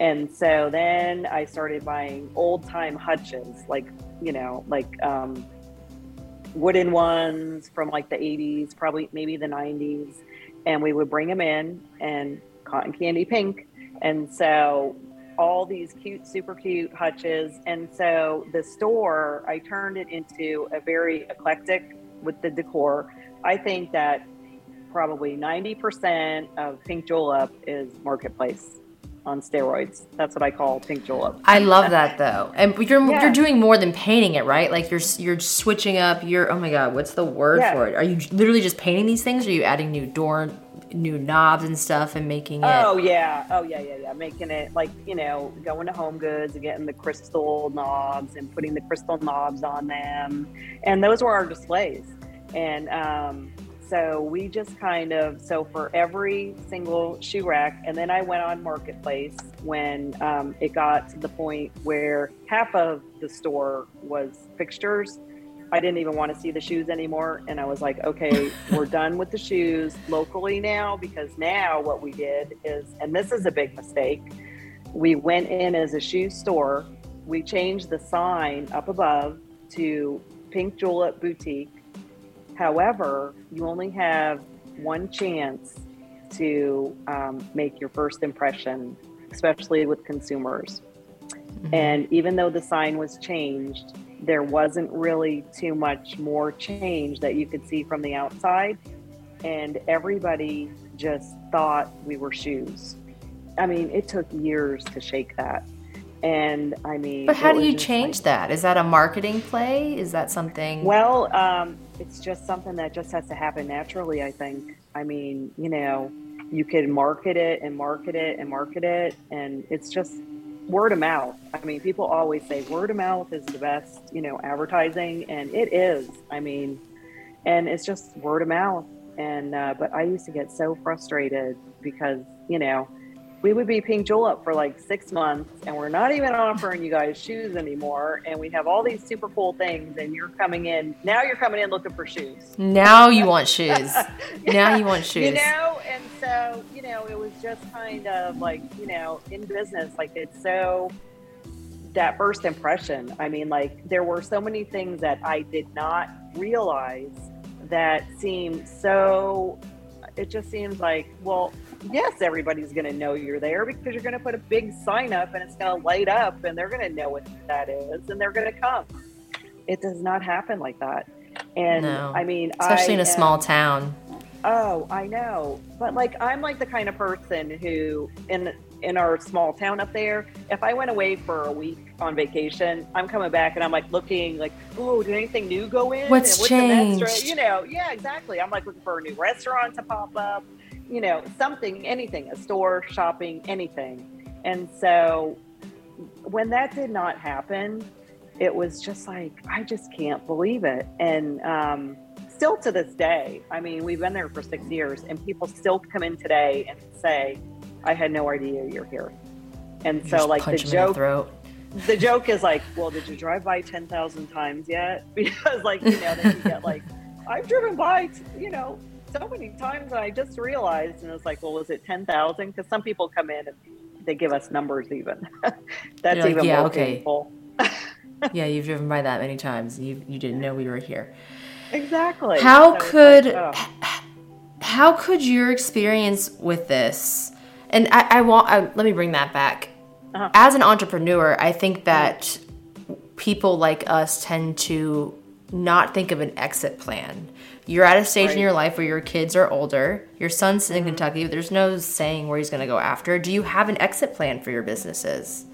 And so then I started buying old time hutches, like, you know, like um, wooden ones from like the 80s, probably maybe the 90s. And we would bring them in and cotton candy pink. And so all these cute, super cute hutches. And so the store, I turned it into a very eclectic with the decor. I think that probably 90% of Pink Julep is marketplace on steroids. That's what I call Pink Julep. I love that though, and you're Yeah. you're doing more than painting it, right? Like you're you're switching up. You're oh my god, what's the word Yeah. for it? Are you literally just painting these things? Or are you adding new door, new knobs and stuff, and making it? Oh yeah, oh yeah, yeah, yeah. Making it like you know, going to Home Goods and getting the crystal knobs and putting the crystal knobs on them, and those were our displays. And um, so we just kind of so for every single shoe rack, and then I went on Marketplace when um, it got to the point where half of the store was fixtures. I didn't even want to see the shoes anymore. And I was like, okay, we're done with the shoes locally now because now what we did is, and this is a big mistake, we went in as a shoe store. We changed the sign up above to Pink Julep Boutique. However, you only have one chance to um, make your first impression, especially with consumers. And even though the sign was changed, there wasn't really too much more change that you could see from the outside. And everybody just thought we were shoes. I mean, it took years to shake that. And I mean, But how do you change like- that? Is that a marketing play? Is that something? well, um, it's just something that just has to happen naturally, I think. I mean, you know, you can market it and market it and market it, and it's just word of mouth. I mean, people always say word of mouth is the best, you know, advertising, and it is. I mean, and it's just word of mouth. And, uh, but I used to get so frustrated because, you know, we would be pink up for like six months and we're not even offering you guys shoes anymore and we have all these super cool things and you're coming in now you're coming in looking for shoes now you want shoes. Now you want shoes. you know and so you know it was just kind of like you know in business like it's so that first impression i mean like there were so many things that i did not realize that seemed so it just seems like well yes everybody's going to know you're there because you're going to put a big sign up and it's going to light up and they're going to know what that is and they're going to come it does not happen like that and No. i mean Especially I in a am- small town. Oh, I know. But like I'm like the kind of person who in in our small town up there, if I went away for a week on vacation, I'm coming back and I'm like looking like, oh, did anything new go in? What's the changed? re-" You know, yeah, exactly. I'm like looking for a new restaurant to pop up, you know, something, anything, a store, shopping, anything. And so when that did not happen, it was just like I just can't believe it. And um, still to this day, I mean, we've been there for six years, and people still come in today and say, "I had no idea you're here." And You so, like the punch 'em the joke, the joke is like, "Well, did you drive by ten thousand times yet?" Because, like, you know, then you get like, "I've driven by, t- you know." So many times, and I just realized, and it's like, well, was it ten thousand? Because some people come in and they give us numbers, even. That's like, even "Yeah, more okay." painful. yeah, you've driven by that many times. You you didn't know we were here. Exactly. How So could like, oh. how could your experience with this and I, I want I, let me bring that back. Uh-huh. As an entrepreneur, I think that people like us tend to not think of an exit plan. You're at a stage in Right. Mm-hmm. your life where your kids are older. Your son's in Kentucky. But there's no saying where he's going to go after. Do you have an exit plan for your businesses?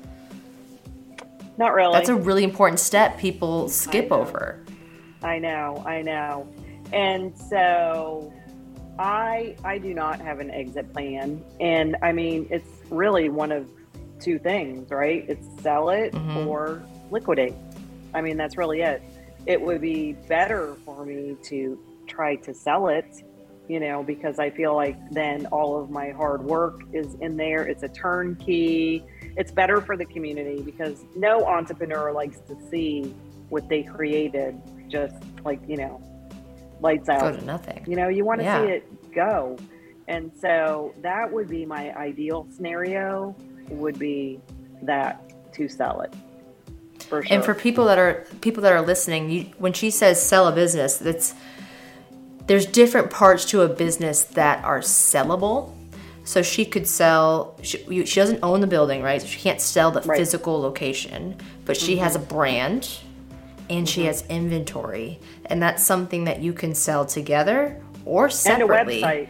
Not really. That's a really important step people skip know. over. I know, I know. And so I I do not have an exit plan. And I mean, it's really one of two things, right? It's sell it Mhm. or liquidate. I mean, that's really it. It would be better for me to try to sell it, you know, because I feel like then all of my hard work is in there. It's a turnkey. It's better for the community because no entrepreneur likes to see what they created just like, you know, lights out. Go to nothing. You know, you want to Yeah. see it go. And so that would be my ideal scenario would be that to sell it. For sure. And for people that are people that are listening, you, when she says sell a business, that's there's different parts to a business that are sellable. So she could sell. She, you- she doesn't own the building, right? So she can't sell the Right. Mm-hmm. physical location, but she has a brand, and she has inventory, and that's something that you can sell together, or separately. And a website.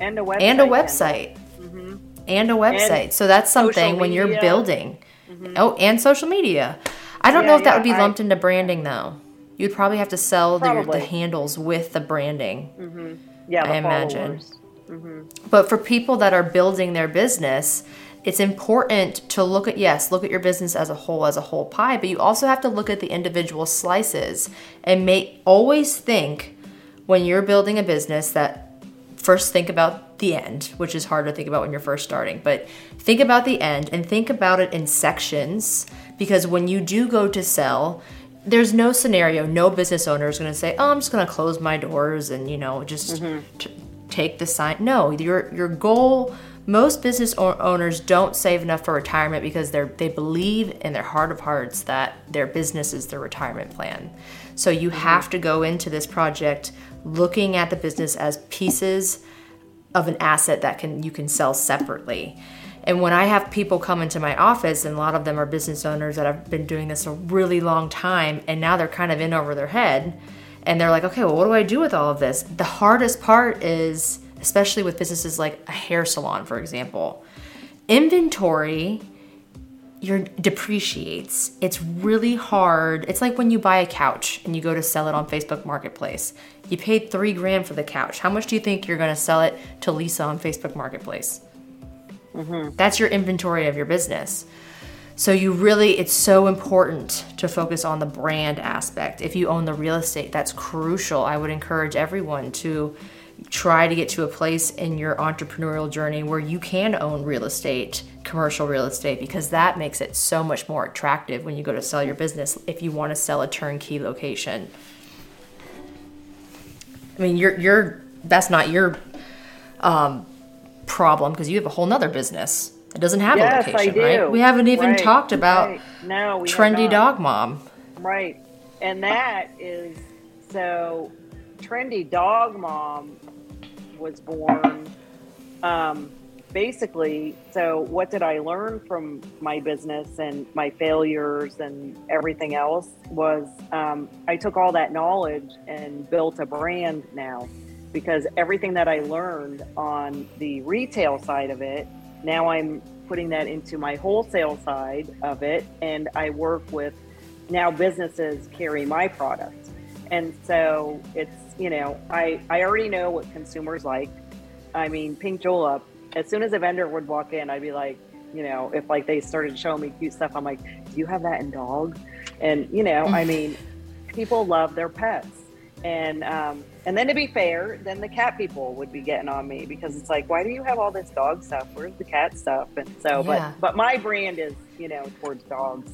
And a website. And a website. Mm-hmm. And a website. And so that's something when you're building. Mm-hmm. Oh, and social media. I don't yeah, know if that would be lumped I, into branding though. You'd probably have to sell the, the, handles with the branding. Mm-hmm. Yeah, I imagine. Mm-hmm. But for people that are building their business, it's important to look at yes look at your business as a whole as a whole pie but you also have to look at the individual slices and make always think when you're building a business that first think about the end which is hard to think about when you're first starting but think about the end and think about it in sections because when you do go to sell there's no scenario no business owner is going to say oh i'm just going to close my doors and you know just mm-hmm. t- take the sign no your your goal most business owners don't save enough for retirement because they they believe in their heart of hearts that their business is their retirement plan. So you mm-hmm. have to go into this project looking at the business as pieces of an asset that can you can sell separately. And when I have people come into my office, and a lot of them are business owners that have been doing this a really long time, and now they're kind of in over their head, and they're like, okay, well, what do I do with all of this? The hardest part is especially with businesses like a hair salon, for example. Inventory your depreciates. It's really hard. It's like when you buy a couch and you go to sell it on Facebook Marketplace. You paid three grand for the couch. How much do you think you're going to sell it to Lisa on Facebook Marketplace? Mm-hmm. That's your inventory of your business. So you really, it's so important to focus on the brand aspect. If you own the real estate, that's crucial. I would encourage everyone to try to get to a place in your entrepreneurial journey where you can own real estate, commercial real estate, because that makes it so much more attractive when you go to sell your business if you want to sell a turnkey location. I mean, you're, you're that's not your um, problem because you have a whole nother business. It doesn't have yes, a location, right? We haven't even right. talked about right. no, trendy dog mom. Right. And that is so trendy dog mom was born um, basically so what did i learn from my business and my failures and everything else was um, i took all that knowledge and built a brand now because everything that i learned on the retail side of it now i'm putting that into my wholesale side of it and i work with now businesses carry my product and so it's you know, I, I already know what consumers like. I mean, pink julep, as soon as a vendor would walk in, I'd be like, you know, if like they started showing me cute stuff, I'm like, do you have that in dog? And, you know, I mm. mean, people love their pets. And, um, and then to be fair, then the cat people would be getting on me because it's like, why do you have all this dog stuff? Where's the cat stuff? And so, yeah. but, but my brand is, you know, towards dogs.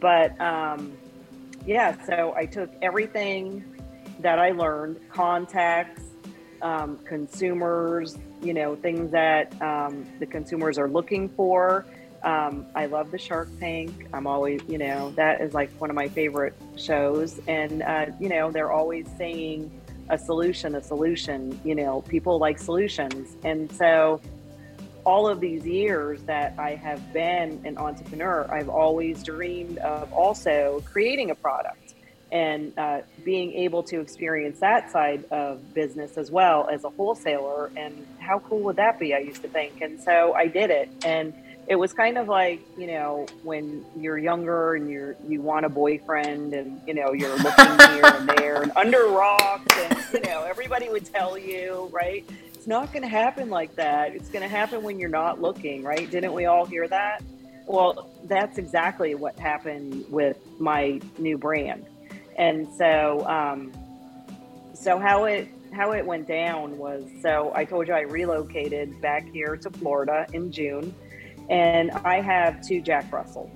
But, um, yeah, so I took everything that I learned contacts, um, consumers, you know, things that um, the consumers are looking for. Um, I love the Shark Tank. I'm always, you know, that is like one of my favorite shows. And, uh, you know, they're always saying a solution, a solution. You know, people like solutions. And so, all of these years that I have been an entrepreneur, I've always dreamed of also creating a product and uh, being able to experience that side of business as well as a wholesaler and how cool would that be i used to think and so i did it and it was kind of like you know when you're younger and you're you want a boyfriend and you know you're looking here and there and under rocks and you know everybody would tell you right? It's not going to happen like that. It's going to happen when you're not looking right? Didn't we all hear that? Well that's exactly what happened with my new brand. And so um, so how it how it went down was so I told you I relocated back here to Florida in June, and I have two Jack Russell,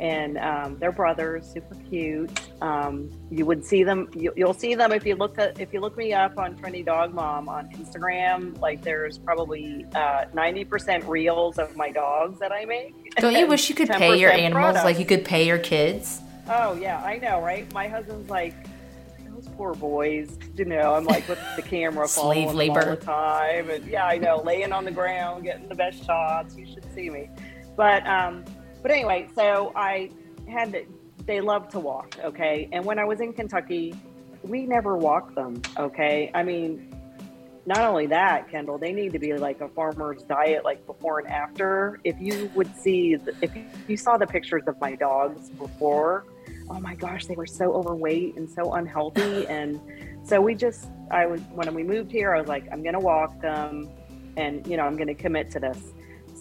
and um, they're brothers, super cute. Um, you would see them, you, will see them if you look at if you look me up on Trendy Dog Mom on Instagram. Like there's probably uh, ninety uh, percent reels of my dogs that I make. Don't you wish you could pay your animals like you could pay your kids? Oh yeah, I know, right? My husband's like, poor boys. You know, I'm like with the camera slave labor all the time, and yeah, I know, laying on the ground, getting the best shots. You should see me. But um, but anyway, so I had to, they love to walk, okay. And when I was in Kentucky, we never walked them, okay. I mean, not only that, Kendall, they need to be like a farmer's diet, like before and after. If you would see, if you saw the pictures of my dogs before, oh my gosh, they were so overweight and so unhealthy. And so we just, I was, when we moved here, I was like, I'm going to walk them and, you know, I'm going to commit to this.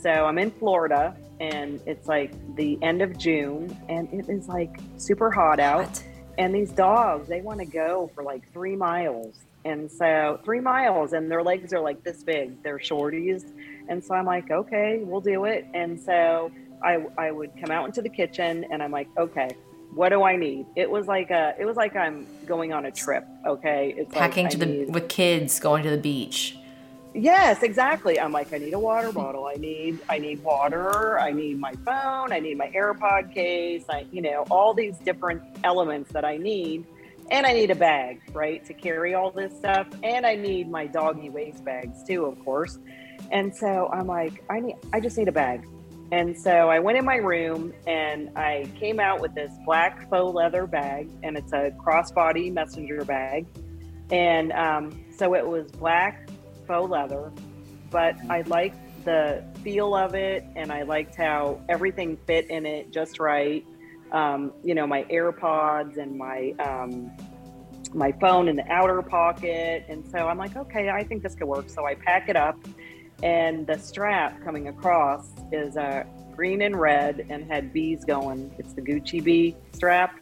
So I'm in Florida and it's like the end of June and it is like super hot out. Hot. And these dogs, they want to go for like three miles. And so three miles and their legs are like this big. They're shorties. And so I'm like, okay, we'll do it. And so I, I would come out into the kitchen and I'm like, okay, what do I need? It was like a, it was like I'm going on a trip. Okay. It's packing like to the, need, with kids going to the beach. Yes, exactly. I'm like, I need a water bottle. I need, I need water. I need my phone. I need my AirPod case. I, you know, all these different elements that I need, and I need a bag, right, to carry all this stuff. And I need my doggy waste bags too, of course. And so I'm like, I need, I just need a bag. And so I went in my room and I came out with this black faux leather bag, and it's a crossbody messenger bag. And um, so it was black faux leather, but I liked the feel of it and I liked how everything fit in it just right. Um, you know, my AirPods and my um, my phone in the outer pocket. And so I'm like, okay, I think this could work. So I pack it up, and the strap coming across is a uh, green and red and had bees going. It's the Gucci bee strap.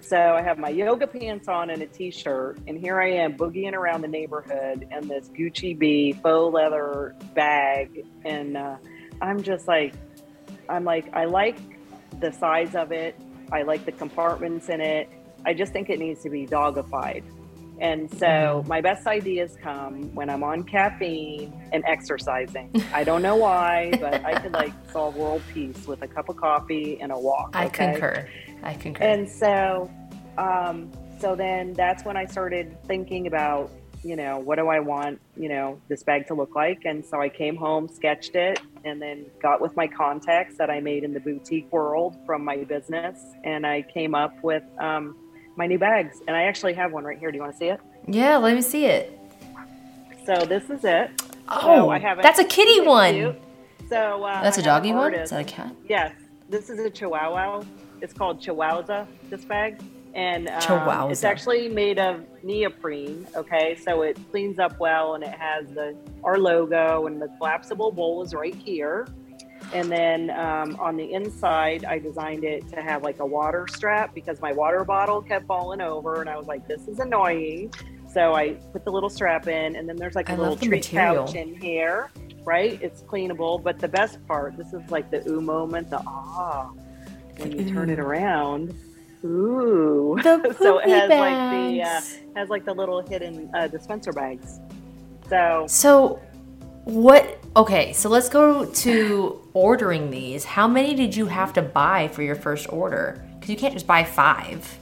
So I have my yoga pants on and a t-shirt, and here I am boogieing around the neighborhood in this Gucci bee faux leather bag, and uh, I'm just like, I'm like, I like the size of it. I like the compartments in it. I just think it needs to be dogified. And so my best ideas come when I'm on caffeine and exercising. I don't know why, but I could like solve world peace with a cup of coffee and a walk. I concur. I concur. And so, um, so then that's when I started thinking about, you know, what do I want, you know, this bag to look like? And so I came home, sketched it, and then got with my contacts that I made in the boutique world from my business, and I came up with um, my new bags. And I actually have one right here. Do you want to see it? Yeah, let me see it. So this is it. Oh, so I have it. that's a kitty one. Cute. So uh, that's a doggy one. Is that a cat? Yes, this is a Chihuahua. It's called Chihuahua, this bag. And um, it's actually made of neoprene. Okay, so it cleans up well, and it has the our logo and the collapsible bowl is right here. And then um, on the inside, I designed it to have like a water strap because my water bottle kept falling over, and I was like, "This is annoying." So I put the little strap in, and then there's like a I little treat pouch in here, right? It's cleanable. But the best part, this is like the ooh moment, the ah when you turn it around. Ooh. The so it has bags. like the uh, has like the little hidden uh, dispenser bags. So So what okay, so let's go to ordering these. How many did you have to buy for your first order? Because you can't just buy five.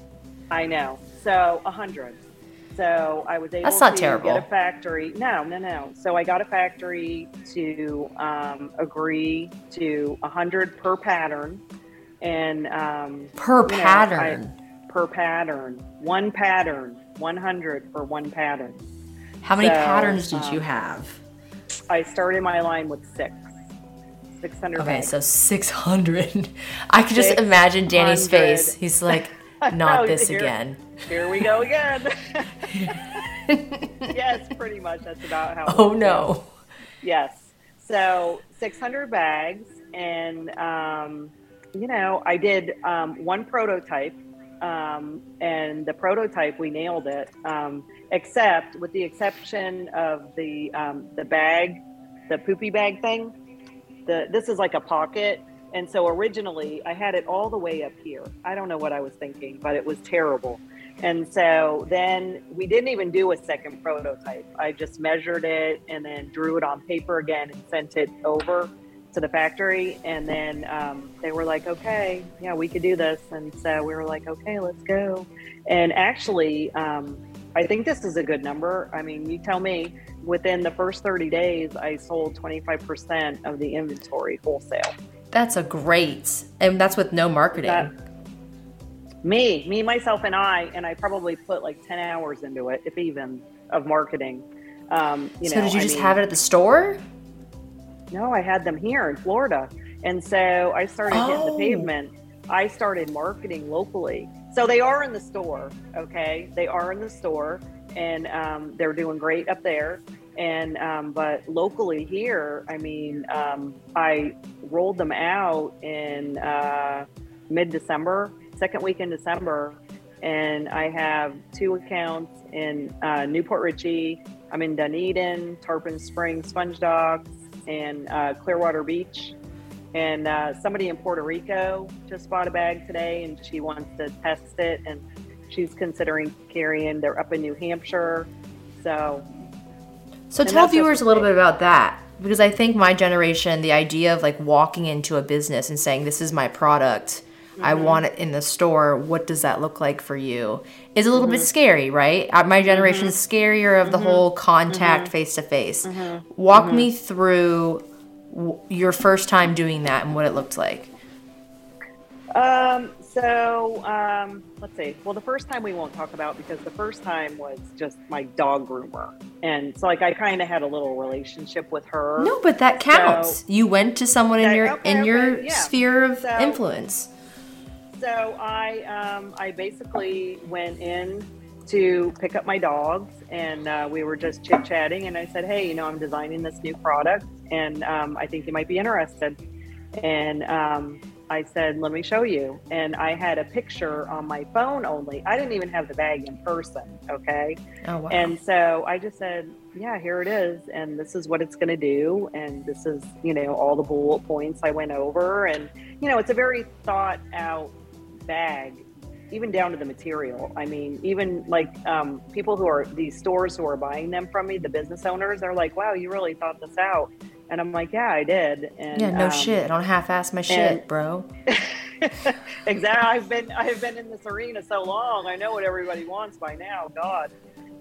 I know. So a hundred. So I was able That's not to terrible. get a factory. No, no, no. So I got a factory to um, agree to a hundred per pattern and um, per pattern. Know, I, per pattern, one pattern, one hundred for one pattern. How many so, patterns did um, you have? I started my line with six. 600 okay bags. so 600 i could just imagine danny's face. He's like not this here, again. here we go again. Yes pretty much. That's about how oh no. Yes. So 600 bags and um, you know, I did um, one prototype, um, and the prototype we nailed it. Except with the exception of the um, the bag, the poopy bag thing. The this is like a pocket, and so originally I had it all the way up here. I don't know what I was thinking, but it was terrible. And so then we didn't even do a second prototype. I just measured it and then drew it on paper again and sent it over to the factory and then um, they were like okay yeah we could do this and so we were like okay let's go and actually um, i think this is a good number i mean you tell me within the first 30 days i sold 25% of the inventory wholesale that's a great and that's with no marketing that, me me myself and i and i probably put like 10 hours into it if even of marketing Um, you so know, did you I just mean- have it at the store? No, I had them here in Florida. And so I started hitting the Oh. pavement. I started marketing locally. So they are in the store, okay? They are in the store and um, they're doing great up there. And um, but locally here, I mean, um, I rolled them out in uh, mid December, second week in December. And I have two accounts in uh, New Port Richey. I'm in Dunedin, Tarpon Springs, Sponge Docks, and uh, Clearwater Beach. And uh, somebody in Puerto Rico just bought a bag today and she wants to test it. And she's considering carrying, they're up in New Hampshire. So, So tell viewers a little bit about that because I think my generation, the idea of like walking into a business and saying, "This is my product, I Mm-hmm. want it in the store." What does that look like for you? Is a little Mm-hmm. bit scary, right? Uh, My generation is scarier of the whole contact face to face. Mm-hmm. Walk me through w- your first time doing that and what it looked like. um, so um, let's see. Well, the first time we won't talk about because the first time was just my dog groomer. And so, like, I kind of had a little relationship with her. No, but that counts. So- you went to someone in That- your okay, in okay, your yeah. sphere of So- influence. So I um, I basically went in to pick up my dogs, and uh, we were just chit chatting. And I said, "Hey, you know, I'm designing this new product, and um, I think you might be interested." And um, I said, "Let me show you." And I had a picture on my phone only. I didn't even have the bag in person. Okay. Oh wow. And so I just said, yeah, here it is. And this is what it's going to do. And this is, you know, all the bullet points I went over. And, you know, it's a very thought out bag, even down to the material. I mean, even like um, people who are these stores who are buying them from me, the business owners, they're like, wow, you really thought this out. And I'm like, yeah, I did. And yeah, no um, shit. I don't half-ass my shit, and- bro. exactly. I've been I've been in this arena so long. I know what everybody wants by now. God.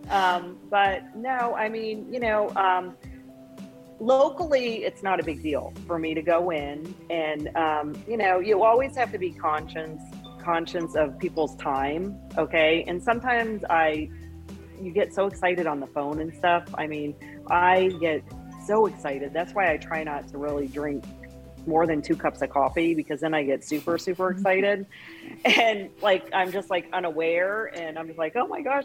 Um, but no, I mean, you know, um, locally, it's not a big deal for me to go in, and um, you know, you always have to be conscious conscious of people's time. Okay, and sometimes I you get so excited on the phone and stuff. I mean, I get so excited. That's why I try not to really drink more than two cups of coffee because then I get super, super mm-hmm. excited. And like, I'm just like unaware and I'm just like, oh my gosh.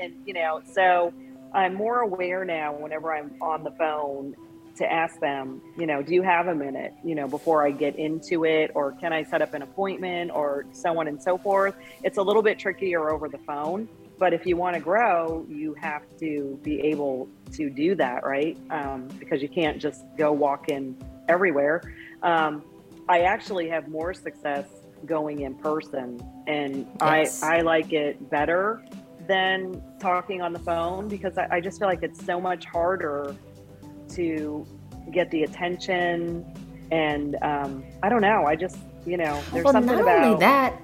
And, you know, so I'm more aware now whenever I'm on the phone to ask them, you know, do you have a minute, you know, before I get into it or can I set up an appointment or so on and so forth. It's a little bit trickier over the phone. But if you want to grow, you have to be able to do that, right? Um, because you can't just go walk in everywhere. Um, I actually have more success going in person, and Yes. I I like it better than talking on the phone because I, I just feel like it's so much harder to get the attention, and um, I don't know. I just you know there's well, something not about only that,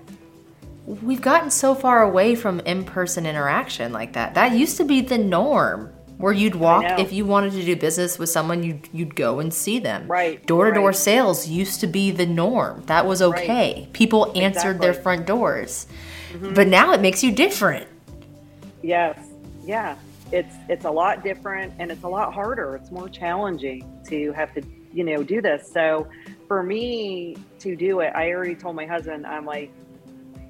we've gotten so far away from in-person interaction like that. That used to be the norm, where you'd walk if you wanted to do business with someone, you'd you'd go and see them. Right, Door-to-door right. sales used to be the norm. That was okay. People answered their Exactly. Mm-hmm. front doors. But now it makes you different. Yes. Yeah. It's it's a lot different and it's a lot harder. It's more challenging to have to, you know, do this. So for me to do it, I already told my husband, I'm like,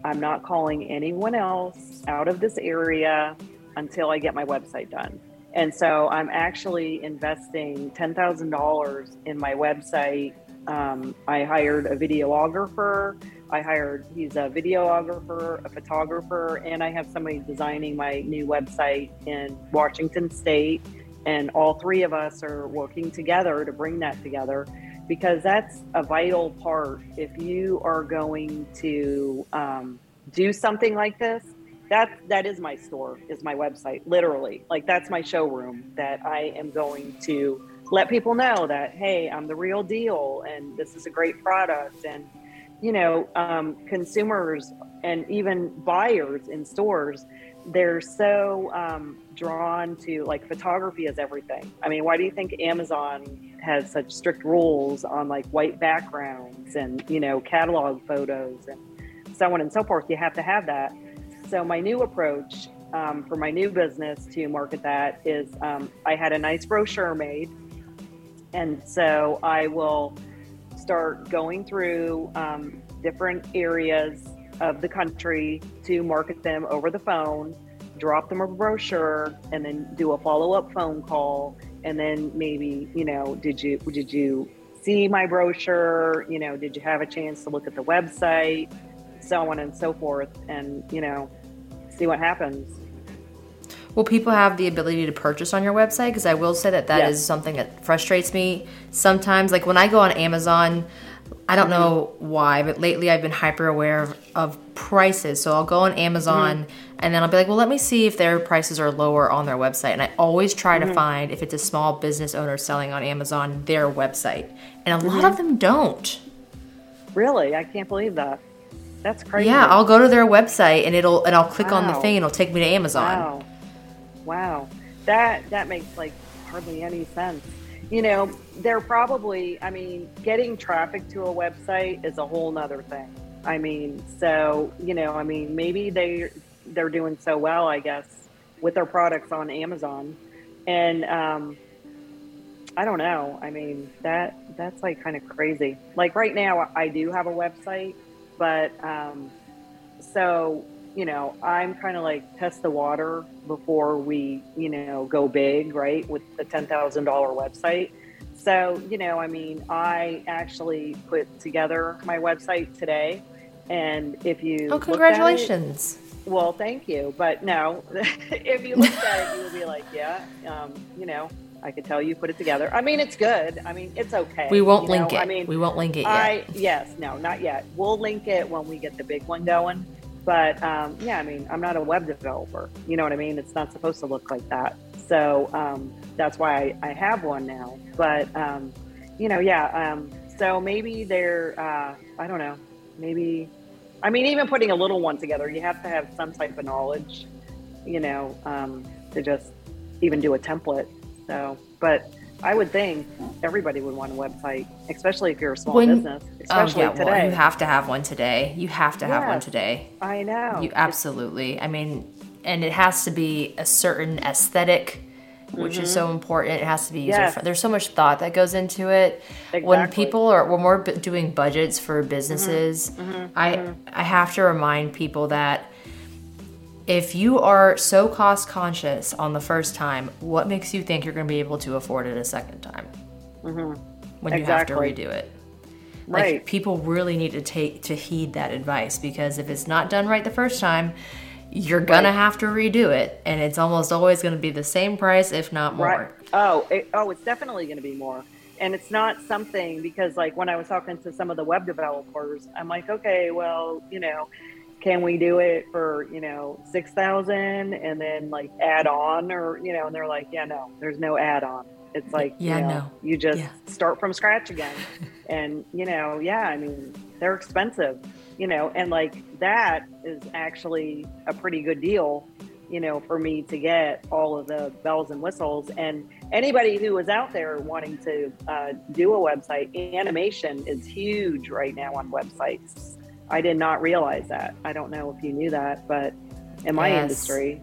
I'm not calling anyone else out of this area until I get my website done. And so I'm actually investing $10,000 in my website. Um, I hired a videographer. I hired, he's a videographer, a photographer, and I have somebody designing my new website in Washington State. And all three of us are working together to bring that together because that's a vital part. If you are going to um, do something like this, that that is my store, is my website, literally. Like that's my showroom that I am going to let people know that hey, I'm the real deal, and this is a great product, and you know, um, consumers and even buyers in stores, they're so um, drawn to like photography is everything. I mean, why do you think Amazon has such strict rules on like white backgrounds and you know catalog photos and so on and so forth? You have to have that. So my new approach um, for my new business to market that is um, I had a nice brochure made. And so I will start going through um, different areas of the country to market them over the phone, drop them a brochure, and then do a follow up phone call. And then maybe, you know, did you did you see my brochure? You know, did you have a chance to look at the website? So on and so forth, and you know, see what happens. Will people have the ability to purchase on your website? Because I will say that that yes. is something that frustrates me sometimes. Like when I go on Amazon, I don't mm-hmm. know why, but lately I've been hyper aware of, of prices. So I'll go on Amazon mm-hmm. and then I'll be like, well, let me see if their prices are lower on their website. And I always try mm-hmm. to find if it's a small business owner selling on Amazon their website. And a lot of mm-hmm. them don't. Really? I can't believe that. That's crazy. Yeah, I'll go to their website and it'll and I'll click wow. on the thing and it'll take me to Amazon. Wow. Wow. That that makes like hardly any sense. You know, they're probably I mean, getting traffic to a website is a whole nother thing. I mean, so, you know, I mean, maybe they they're doing so well, I guess, with their products on Amazon. And um I don't know. I mean, that that's like kind of crazy. Like right now I do have a website, but um so you know, I'm kind of like test the water before we, you know, go big, right? With the $10,000 website. So, you know, I mean, I actually put together my website today. And if you. Oh, congratulations. It, well, thank you. But no, if you looked at it, you would be like, yeah, um, you know, I could tell you put it together. I mean, it's good. I mean, it's okay. We won't link know? it. I mean, we won't link it yet. I, yes, no, not yet. We'll link it when we get the big one going. But um, yeah, I mean, I'm not a web developer. You know what I mean? It's not supposed to look like that. So um, that's why I, I, have one now. But, um, you know, yeah. Um, so maybe they're, uh, I don't know, maybe, I mean, even putting a little one together, you have to have some type of knowledge, you know, um, to just even do a template. So, but I would think everybody would want a website, especially if you're a small when, business. Especially oh yeah, today. Well, you have to have one today. You have to have one today. I know. You absolutely. I mean, and it has to be a certain aesthetic, which mm-hmm. is so important. It has to be user. Yes. There's so much thought that goes into it. Exactly. When people are when we're doing budgets for businesses, mm-hmm. Mm-hmm. I mm-hmm. I have to remind people that if you are so cost conscious on the first time, what makes you think you're going to be able to afford it a second time mm-hmm. when you have to redo it? Right. Like people really need to take to heed that advice because if it's not done right the first time, you're gonna right. have to redo it, and it's almost always going to be the same price, if not more. Right. Oh, it, oh, it's definitely going to be more. And it's not something because, like, when I was talking to some of the web developers, I'm like, okay, well, you know, can we do it for you know six thousand and then like add on or you know and they're like yeah no there's no add on it's like yeah you know, no you just yeah. start from scratch again. And you know yeah i mean they're expensive you know and like that is actually a pretty good deal you know for me to get all of the bells and whistles. And anybody who is out there wanting to uh, do a website animation is huge right now on websites I did not realize that. I don't know if you knew that, but in my yes. industry,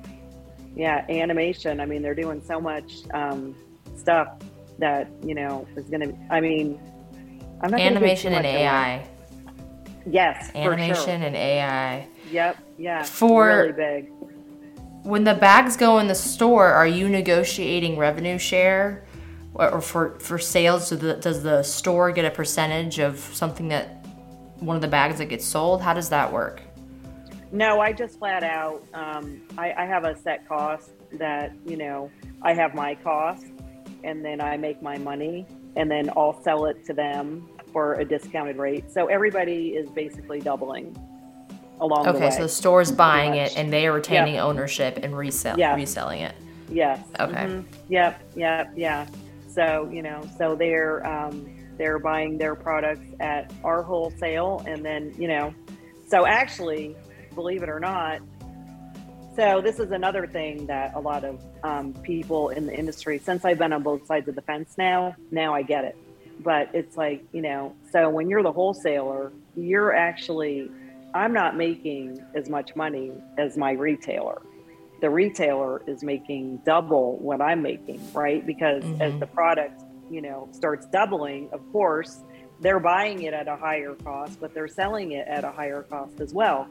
yeah, animation. I mean, they're doing so much um, stuff that you know is going to. I mean, I'm not animation and AI. Yes, animation sure. and AI. Yep. Yeah. For really big. When the bags go in the store, are you negotiating revenue share, or for for sales? So the, does the store get a percentage of something that one of the bags that gets sold? How does that work? No, I just flat out. Um, I, I have a set cost that you know I have my cost, and then I make my money, and then I'll sell it to them for a discounted rate. So everybody is basically doubling along okay, the way. so the store's buying it and they are retaining yep. ownership and resell yeah. reselling it. Yes. Okay. Mm-hmm. Yep. Yep. Yeah. So you know, so they're um, they're buying their products at our wholesale and then you know so actually believe it or not so this is another thing that a lot of um, people in the industry since i've been on both sides of the fence now now i get it but it's like you know so when you're the wholesaler you're actually i'm not making as much money as my retailer the retailer is making double what I'm making, right? Because mm-hmm. as the product, you know, starts doubling, of course, they're buying it at a higher cost, but they're selling it at a higher cost as well.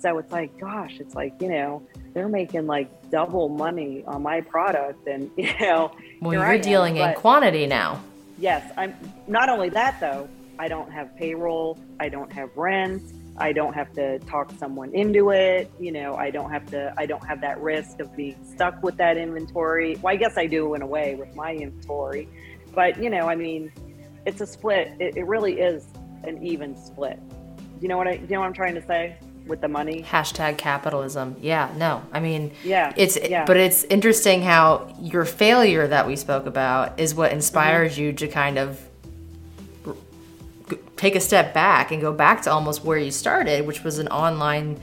So it's like, gosh, it's like, you know, they're making like double money on my product. And, you know, well, you're dealing in quantity now. Yes. I'm not only that, though, I don't have payroll, I don't have rent, I don't have to talk someone into it. You know, I don't have to, I don't have that risk of being stuck with that inventory. Well, I guess I do in a way with my inventory. But, you know, I mean, it's a split. It, it really is an even split. You know what I, you know what I'm trying to say? with the money. Hashtag capitalism. Yeah, no. I mean, yeah, it's yeah. but it's interesting how your failure that we spoke about is what inspires mm-hmm. you to kind of take a step back and go back to almost where you started, which was an online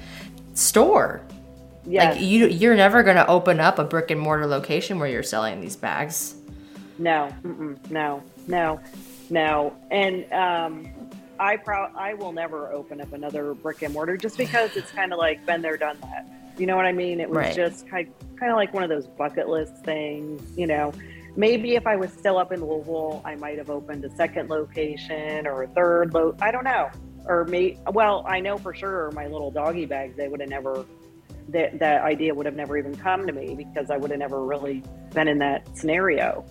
store. Yeah. Like you you're never going to open up a brick and mortar location where you're selling these bags. No. no. No. No. And um I pro- I will never open up another brick and mortar just because it's kind of like been there, done that. You know what I mean? It was right. just kind kind of like one of those bucket list things. You know, maybe if I was still up in Louisville, I might have opened a second location or a third. Lo- I don't know. Or me. well, I know for sure my little doggy bags. They would have never. That that idea would have never even come to me because I would have never really been in that scenario.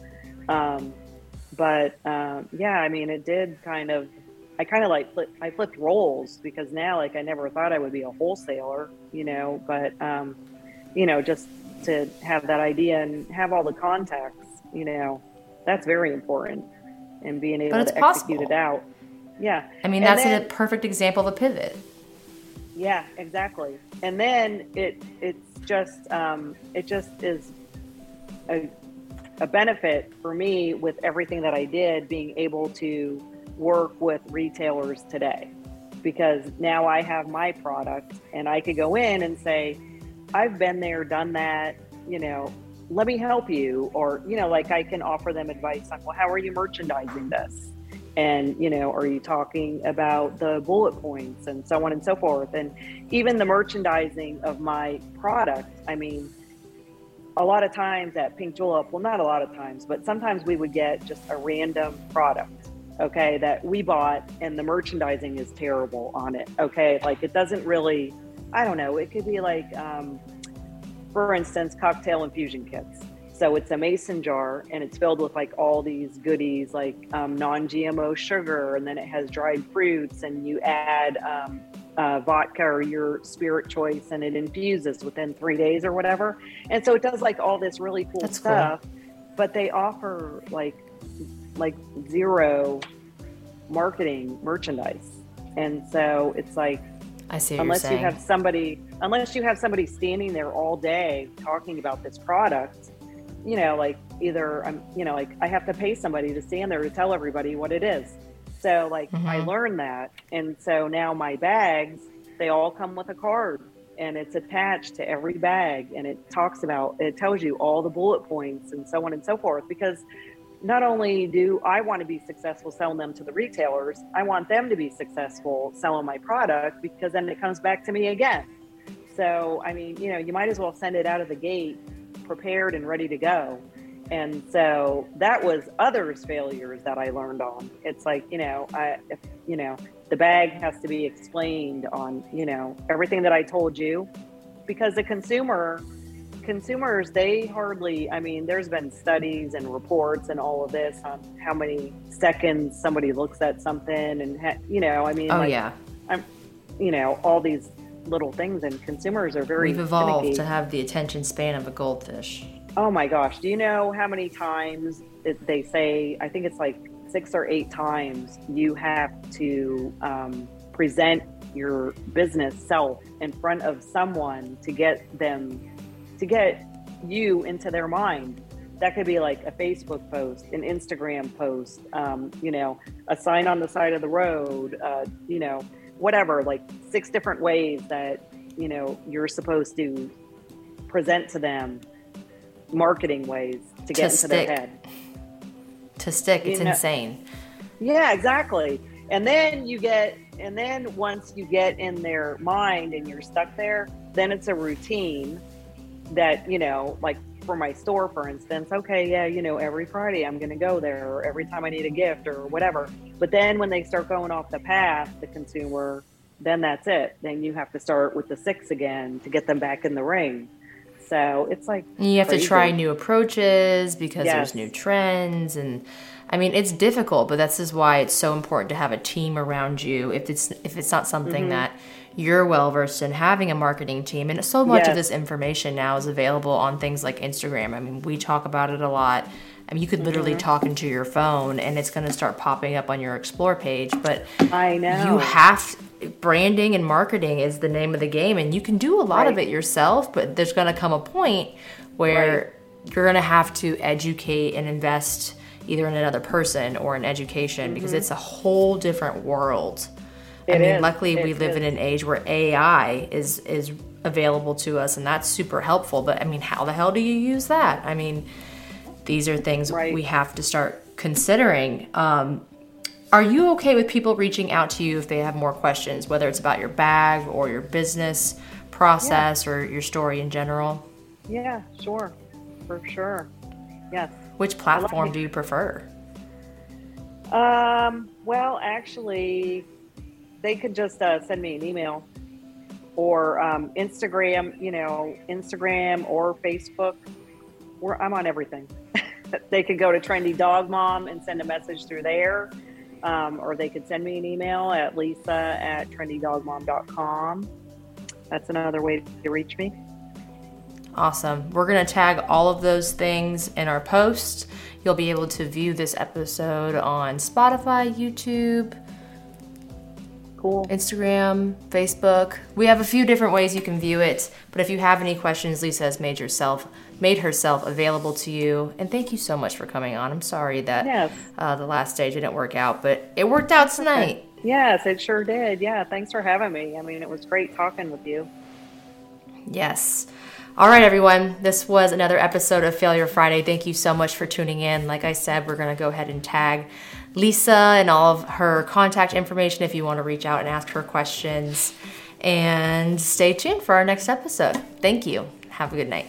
Um, but um, yeah, I mean, it did kind of I kind of like flip, I flipped roles because now like I never thought I would be a wholesaler, you know, but um, you know, just to have that idea and have all the contacts, you know, that's very important and being able to execute it out. Yeah. I mean, and that's then, a perfect example of a pivot. Yeah, exactly. And then it it's just um, it just is a, a benefit for me with everything that I did, being able to work with retailers today because now I have my product and I could go in and say, I've been there, done that, you know, let me help you. Or, you know, like I can offer them advice on, well, how are you merchandising this? And, you know, are you talking about the bullet points and so on and so forth? And even the merchandising of my product, I mean, a lot of times at Pink Julep, well, not a lot of times, but sometimes we would get just a random product okay, that we bought and the merchandising is terrible on it. Okay. Like it doesn't really, I don't know, it could be like, um, for instance, cocktail infusion kits. So it's a mason jar and it's filled with like all these goodies like um, non GMO sugar, and then it has dried fruits, and you add um, uh, vodka or your spirit choice, and it infuses within three days or whatever. And so it does like all this really cool That's stuff, cool. but they offer like like zero marketing merchandise. And so it's like I see unless you have somebody unless you have somebody standing there all day talking about this product, you know, like either I'm you know, like I have to pay somebody to stand there to tell everybody what it is. So like mm-hmm. I learned that and so now my bags, they all come with a card and it's attached to every bag and it talks about it tells you all the bullet points and so on and so forth because not only do I want to be successful selling them to the retailers, I want them to be successful selling my product because then it comes back to me again. So, I mean, you know, you might as well send it out of the gate prepared and ready to go. And so that was others' failures that I learned on. It's like, you know, I, if, you know, the bag has to be explained on, you know, everything that I told you because the consumer consumers they hardly i mean there's been studies and reports and all of this on how many seconds somebody looks at something and ha- you know i mean oh like, yeah i'm you know all these little things and consumers are very we've evolved finicky. to have the attention span of a goldfish oh my gosh do you know how many times it, they say i think it's like six or eight times you have to um, present your business self in front of someone to get them to get you into their mind. That could be like a Facebook post, an Instagram post, um, you know, a sign on the side of the road, uh, you know, whatever, like six different ways that, you know, you're supposed to present to them marketing ways to get to into stick. their head. To stick, it's know, insane. Yeah, exactly. And then you get, and then once you get in their mind and you're stuck there, then it's a routine that you know like for my store for instance okay yeah you know every friday i'm going to go there or every time i need a gift or whatever but then when they start going off the path the consumer then that's it then you have to start with the six again to get them back in the ring so it's like you have crazy. to try new approaches because yes. there's new trends and I mean, it's difficult, but this is why it's so important to have a team around you. If it's if it's not something mm-hmm. that you're well versed in, having a marketing team, and so much yes. of this information now is available on things like Instagram. I mean, we talk about it a lot. I mean, you could literally mm-hmm. talk into your phone, and it's going to start popping up on your explore page. But I know you have branding and marketing is the name of the game, and you can do a lot right. of it yourself. But there's going to come a point where right. you're going to have to educate and invest either in another person or in education mm-hmm. because it's a whole different world. It I mean, is. luckily it we live is. in an age where AI is is available to us and that's super helpful, but I mean, how the hell do you use that? I mean, these are things right. we have to start considering. Um, are you okay with people reaching out to you if they have more questions, whether it's about your bag or your business process yeah. or your story in general? Yeah, sure. For sure. Yes. Which platform do you prefer? Um, well, actually, they could just uh, send me an email or um, Instagram, you know, Instagram or Facebook. Where I'm on everything. they could go to Trendy Dog Mom and send a message through there. Um, or they could send me an email at lisa at trendydogmom.com. That's another way to reach me. Awesome. We're going to tag all of those things in our post. You'll be able to view this episode on Spotify, YouTube, cool. Instagram, Facebook. We have a few different ways you can view it, but if you have any questions, Lisa has made herself made herself available to you. And thank you so much for coming on. I'm sorry that yes. uh, the last day didn't work out, but it worked out tonight. Yes, it sure did. Yeah, thanks for having me. I mean, it was great talking with you. Yes. All right, everyone. This was another episode of Failure Friday. Thank you so much for tuning in. Like I said, we're going to go ahead and tag Lisa and all of her contact information if you want to reach out and ask her questions. And stay tuned for our next episode. Thank you. Have a good night.